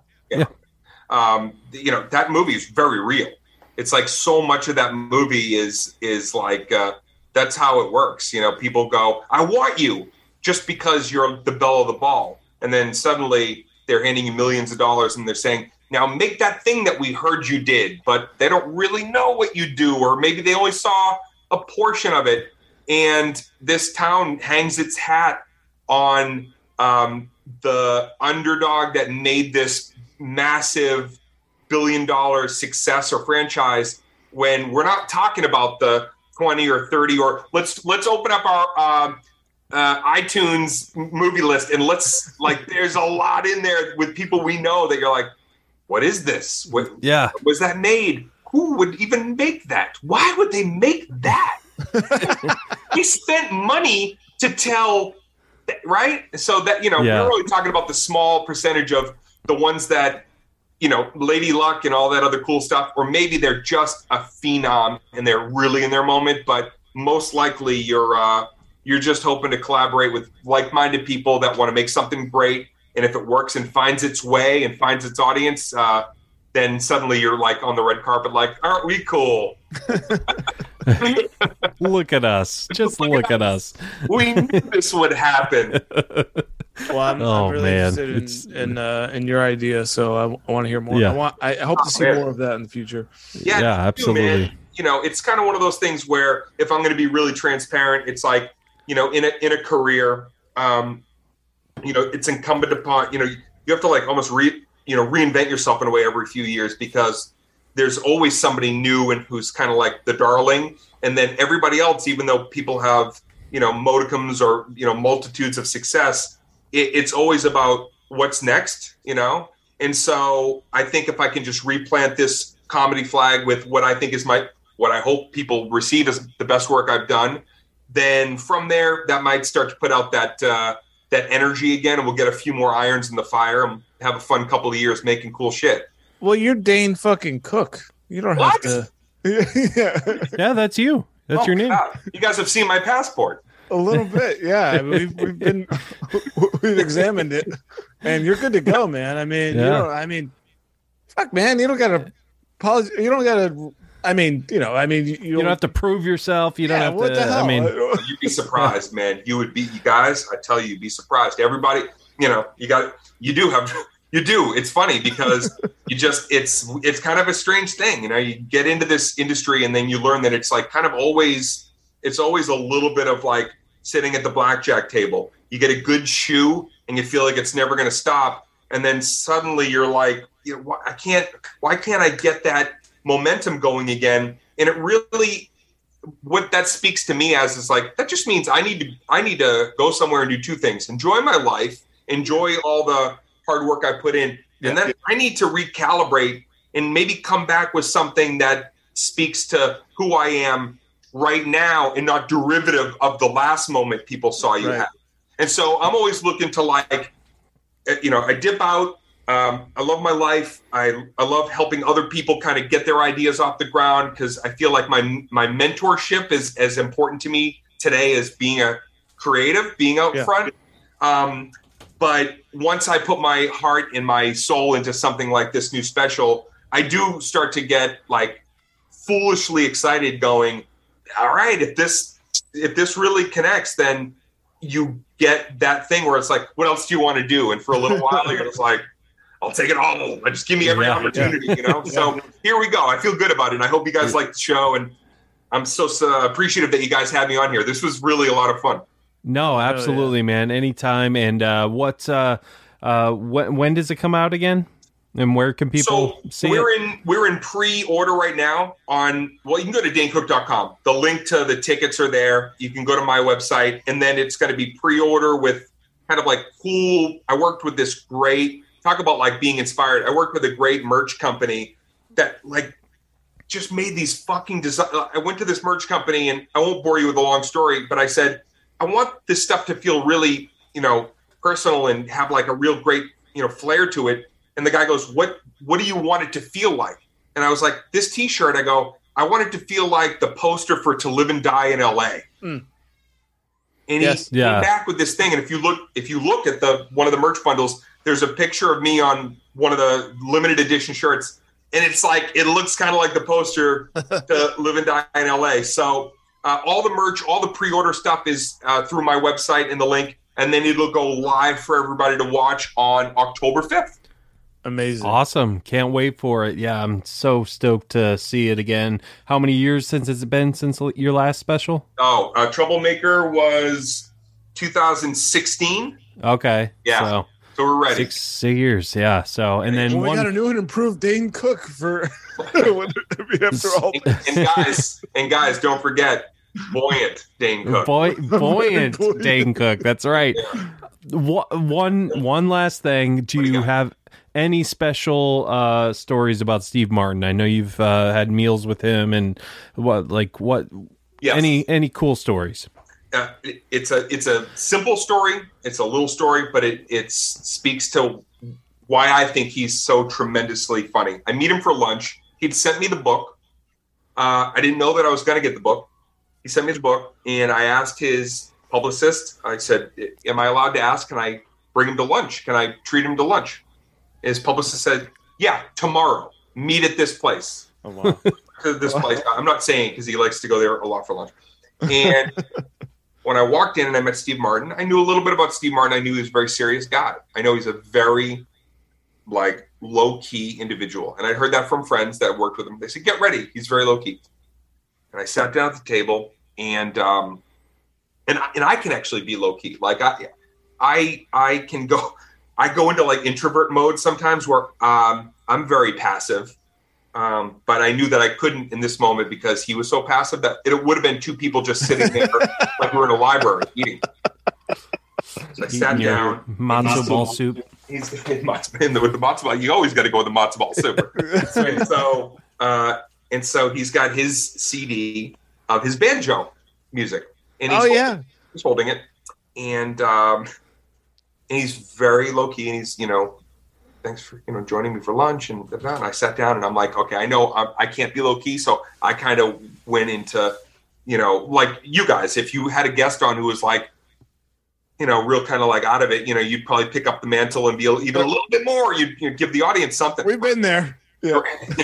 um, you know that movie is very real. It's like so much of that movie is is like uh, that's how it works. You know, people go, "I want you," just because you're the belle of the ball, and then suddenly they're handing you millions of dollars and they're saying, "Now make that thing that we heard you did," but they don't really know what you do, or maybe they only saw a portion of it. and this town hangs its hat on um, the underdog that made this massive billion dollar success or franchise when we're not talking about the 20 or 30 or let's let's open up our um, uh, iTunes movie list and let's like there's a lot in there with people we know that you're like what is this? What Yeah. was that made? Who would even make that? Why would they make that? <laughs> They spent money to tell right? So that you know Yeah. we're really talking about the small percentage of the ones that you know lady luck and all that other cool stuff or maybe they're just a phenom and they're really in their moment but most likely you're uh you're just hoping to collaborate with like-minded people that want to make something great and if it works and finds its way and finds its audience uh then suddenly you're like on the red carpet like aren't we cool <laughs> Look at us. Just look at us. we knew this would happen Well, I'm, Oh, I'm really man. interested It's- in in, uh, in your idea, so I, want to hear more. Yeah. I want. I, I hope Oh, to see man. more of that in the future. Yeah, Yeah, me too, absolutely. man. You know, it's kind of one of those things where if I'm going to be really transparent, it's like you know, in a in a career, um, you know, it's incumbent upon you know you have to like almost re you know reinvent yourself in a way every few years because there's always somebody new and who's kind of like the darling, and then everybody else, even though people have you know modicums or you know multitudes of success, it, it's always about what's next, you know. And so I think if I can just replant this comedy flag with what I think is my what I hope people receive as the best work I've done, then from there that might start to put out that uh, that energy again, and we'll get a few more irons in the fire and have a fun couple of years making cool shit. Well, you're Dane fucking Cook. You don't What? have to. <laughs> yeah, Yeah, that's you. That's Oh, your name. God. You guys have seen my passport. a little <laughs> bit. Yeah, I mean, we've we've been <laughs> we've examined it, and you're good to go, man. I mean, you Yeah. don't. I mean, fuck, man, you don't gotta apologize. You don't gotta. I mean, you know, I mean, you, You don't have to prove yourself. You don't yeah, have what to. the hell? I mean, You'd be surprised, man. You would be, you guys. I tell you, you'd be surprised. Everybody, you know, you got, you do have, <laughs> you do. It's funny because <laughs> you just, it's, it's kind of a strange thing. You know, you get into this industry and then you learn that it's like kind of always, it's always a little bit of like sitting at the blackjack table. You get a good shoe and you feel like it's never going to stop, and then suddenly you're like, you know, I can't. Why can't I get that momentum going again? And it really what that speaks to me as is like that just means I need to I need to go somewhere and do two things: enjoy my life, enjoy all the hard work I put in, and then I need to recalibrate and maybe come back with something that speaks to who I am right now and not derivative of the last moment people saw you Right. have. And so I'm always looking to like, uh, you know, I dip out. Um, I love my life. I I love helping other people kind of get their ideas off the ground because I feel like my my mentorship is as important to me today as being a creative, being out Yeah. front. Um, but once I put my heart and my soul into something like this new special, I do start to get like foolishly excited, going, "All right, if this if this really connects, then you get that thing where it's like, what else do you want to do? And for a little <laughs> while, you're just like, I'll take it all. I just give me every Yeah. opportunity, you know. <laughs> So here we go. I feel good about it. And I hope you guys like the show. And I'm so, so appreciative that you guys had me on here. This was really a lot of fun. no, absolutely, man. Anytime. And uh, what? Uh, uh, when, when does it come out again? And where can people so see we're it? in we're in pre-order right now on well you can go to danecook.com the link to the tickets are there you can go to my website and then it's going to be pre-order with kind of like cool i worked with this great talk about like being inspired i worked with a great merch company that like just made these fucking design i went to this merch company and i won't bore you with a long story but i said i want this stuff to feel really you know personal and have like a real great you know flair to it and the guy goes, "What what do you want it to feel like?" And I was like, "This T-shirt." I go, "I want it to feel like the poster for "To Live and Die in L.A." Mm. And Yes. he Yeah. came back with this thing. And if you look, if you look at the one of the merch bundles, there's a picture of me on one of the limited edition shirts, and it's like it looks kind of like the poster <laughs> to "Live and Die in L.A." So uh, all the merch, all the pre-order stuff is uh, through my website in the link, and then it'll go live for everybody to watch on October fifth. Amazing. Awesome. Can't wait for it. Yeah, I'm so stoked to see it again. How many years since it's been since your last special? Oh, uh, Troublemaker was 2016. Okay. Yeah. So, So we're ready. six years. Yeah. So, and then Well, we one. got a new and improved Dane Cook for <laughs> after all. And, and guys, and guys, don't forget buoyant Dane Cook. Boy, <laughs> buoyant Buoyant. Dane Cook. That's right. Wha- One one last thing. Do What you you have any special uh, stories about Steve Martin? I know you've uh, had meals with him, and what like what Yes. any any cool stories? Uh, it- it's a it's a simple story. It's a little story, but it it speaks to why I think he's so tremendously funny. I meet him for lunch. He'd sent me the book. Uh, I didn't know that I was going to get the book. He sent me the book, and I asked his publicist. I said, "Am I allowed to ask? Can I bring him to lunch? Can I treat him to lunch?" His publicist said, "Yeah, tomorrow. Meet at this place." Oh, wow. <laughs> this place. I'm not saying because he likes to go there a lot for lunch. And <laughs> when I walked in and I met Steve Martin, I knew a little bit about Steve Martin. I knew he was a very serious guy. I know he's a very like low key individual, and I heard that from friends that worked with him. They said, "Get ready, he's very low key." And I sat down at the table, and um, and and I can actually be low key. Like I, I I can go. I go into like introvert mode sometimes where um, I'm very passive um, but I knew that I couldn't in this moment because he was so passive that it would have been two people just sitting there <laughs> like we were in a library eating. So I sat Eating your down. matzo Matzo ball ball. soup. He's <laughs> in, in the, with the matzo ball. You always got to go with the matzo ball soup. <laughs> and so, uh, and so he's got his CD of his banjo music, and he's oh holding- yeah. he's holding it, and um, and he's very low key, and he's you know, thanks for you know joining me for lunch, and, and I sat down, and I'm like, okay, I know I'm, I can't be low key, so I kind of went into, you know, like you guys, if you had a guest on who was like. You know, real kind of like out of it. You know, you'd probably pick up the mantle and be a- even a little bit more. You'd, you'd give the audience something. We've been there. <laughs> Yeah.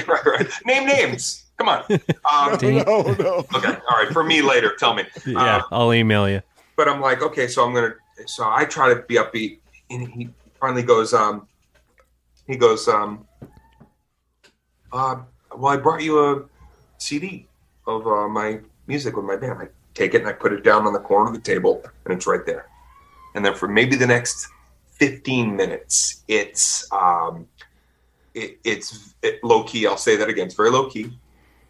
right, right. Name names. Come on. <laughs> Um, Dang. No, no. okay. All right. For me later. Tell me. Yeah, Um, I'll email you. but I'm like, okay, so I'm gonna. So I try to be upbeat, and he finally goes, um, he goes, um, uh, well, I brought you a CD of uh, my music with my band. I take it and I put it down on the corner of the table, and it's right there. And then for maybe the next 15 minutes, it's um, it, it's it, low key. I'll say that again. It's very low key.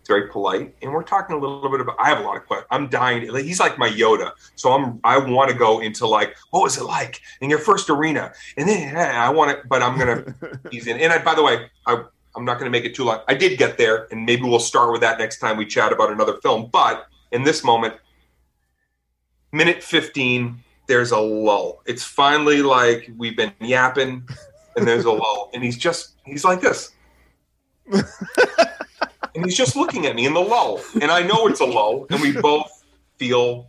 Very polite, and we're talking a little bit about. I have a lot of questions. I'm dying. He's like my Yoda, so I'm. I want to go into like, what was it like in your first arena? And then yeah, I want it, but I'm gonna <laughs> he's in. And I, by the way, I, I'm not gonna make it too long. I did get there, and maybe we'll start with that next time we chat about another film. But in this moment, minute 15, there's a lull. It's finally like we've been yapping, and there's a lull, and he's just he's like this. <laughs> and he's just looking at me in the lull, and I know it's a lull, and we both feel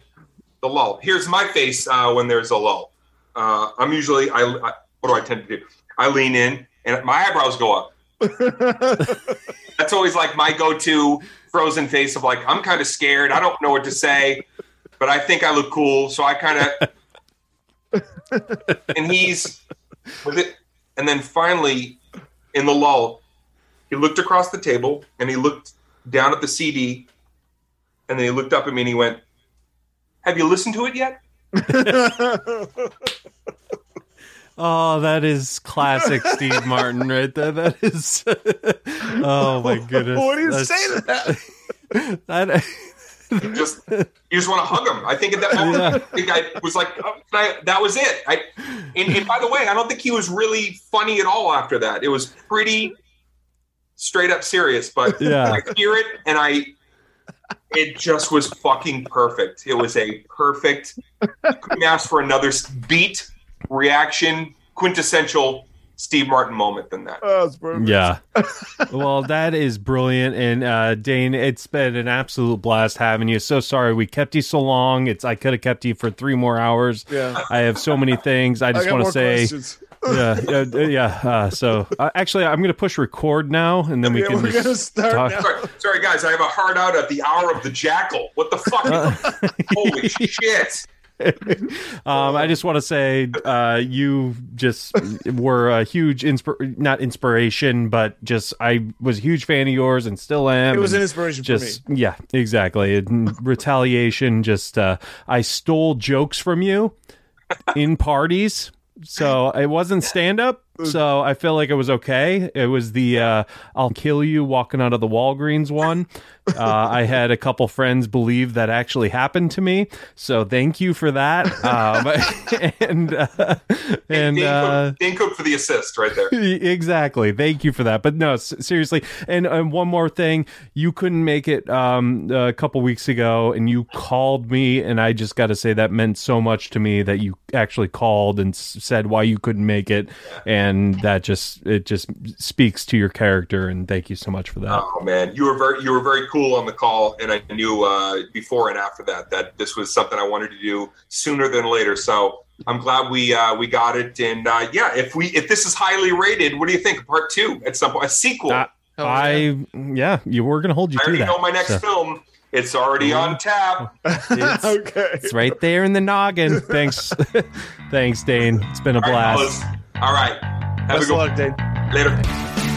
the lull. Here's my face uh, when there's a lull. Uh, I'm usually I, I what do I tend to do? I lean in, and my eyebrows go up. <laughs> That's always like my go-to frozen face of like I'm kind of scared. I don't know what to say, but I think I look cool, so I kind of. <laughs> and he's with it, and then finally, in the lull, he looked across the table and he looked down at the CD, and then he looked up at me and he went, "Have you listened to it yet?" <laughs> Oh, that is classic Steve Martin right there. That is. <laughs> oh my <laughs> goodness. what do you That's- say to that? that just you just want to hug him. I think at that moment, Yeah. I think I was like, oh, I, that was it. I, and, and by the way, I don't think he was really funny at all after that. It was pretty straight up serious, but <laughs> Yeah. I hear it and I, it just was fucking perfect. It was a perfect. Couldn't ask for another beat reaction, quintessential Steve Martin moment than that. Oh, it's perfect. Yeah. well, that is brilliant. And uh, Dane, it's been an absolute blast having you. So sorry we kept you so long. It's I could have kept you for three more hours. Yeah. I have so many things. I I just want to say, questions. Yeah, uh, <laughs> yeah. Uh, so uh, actually, I'm going to push record now, and then we Yeah, can we're gonna start talk- now. Sorry, sorry, guys. I have a hard out at the hour of the jackal. What the fuck? <laughs> Holy shit! <laughs> um, I just want to say uh, you just were a huge inspir not inspiration, but just I was a huge fan of yours and still am. It was an inspiration just for me. yeah, exactly. And retaliation. Just uh, I stole jokes from you in parties. So it wasn't stand up. So I feel like it was okay. It was the uh, I'll kill you walking out of the Walgreens one. Uh, I had a couple friends believe that actually happened to me. So thank you for that. Um, <laughs> and uh, and Dane, uh, Cook, Dane Cook for the assist right there. <laughs> exactly. Thank you for that. But no, seriously. And, and one more thing, you couldn't make it um, a couple weeks ago, and you called me, and I just got to say that meant so much to me that you actually called and s- said why you couldn't make it, and that just it just speaks to your character. And thank you so much for that. Oh man, you were very you were very cool on the call, and I knew uh, before and after that that this was something I wanted to do sooner than later. So I'm glad we uh, we got it. And uh, yeah, if we if this is highly rated, what do you think? Part two at some point, a sequel. Uh, Oh, I yeah, you were gonna hold you I to already that. know my next So, film. It's already on tap. <laughs> it's, okay. it's right there in the noggin. Thanks, <laughs> <laughs> thanks, Dane. It's been a All right, blast. All right, have Best a good luck, Dave. later.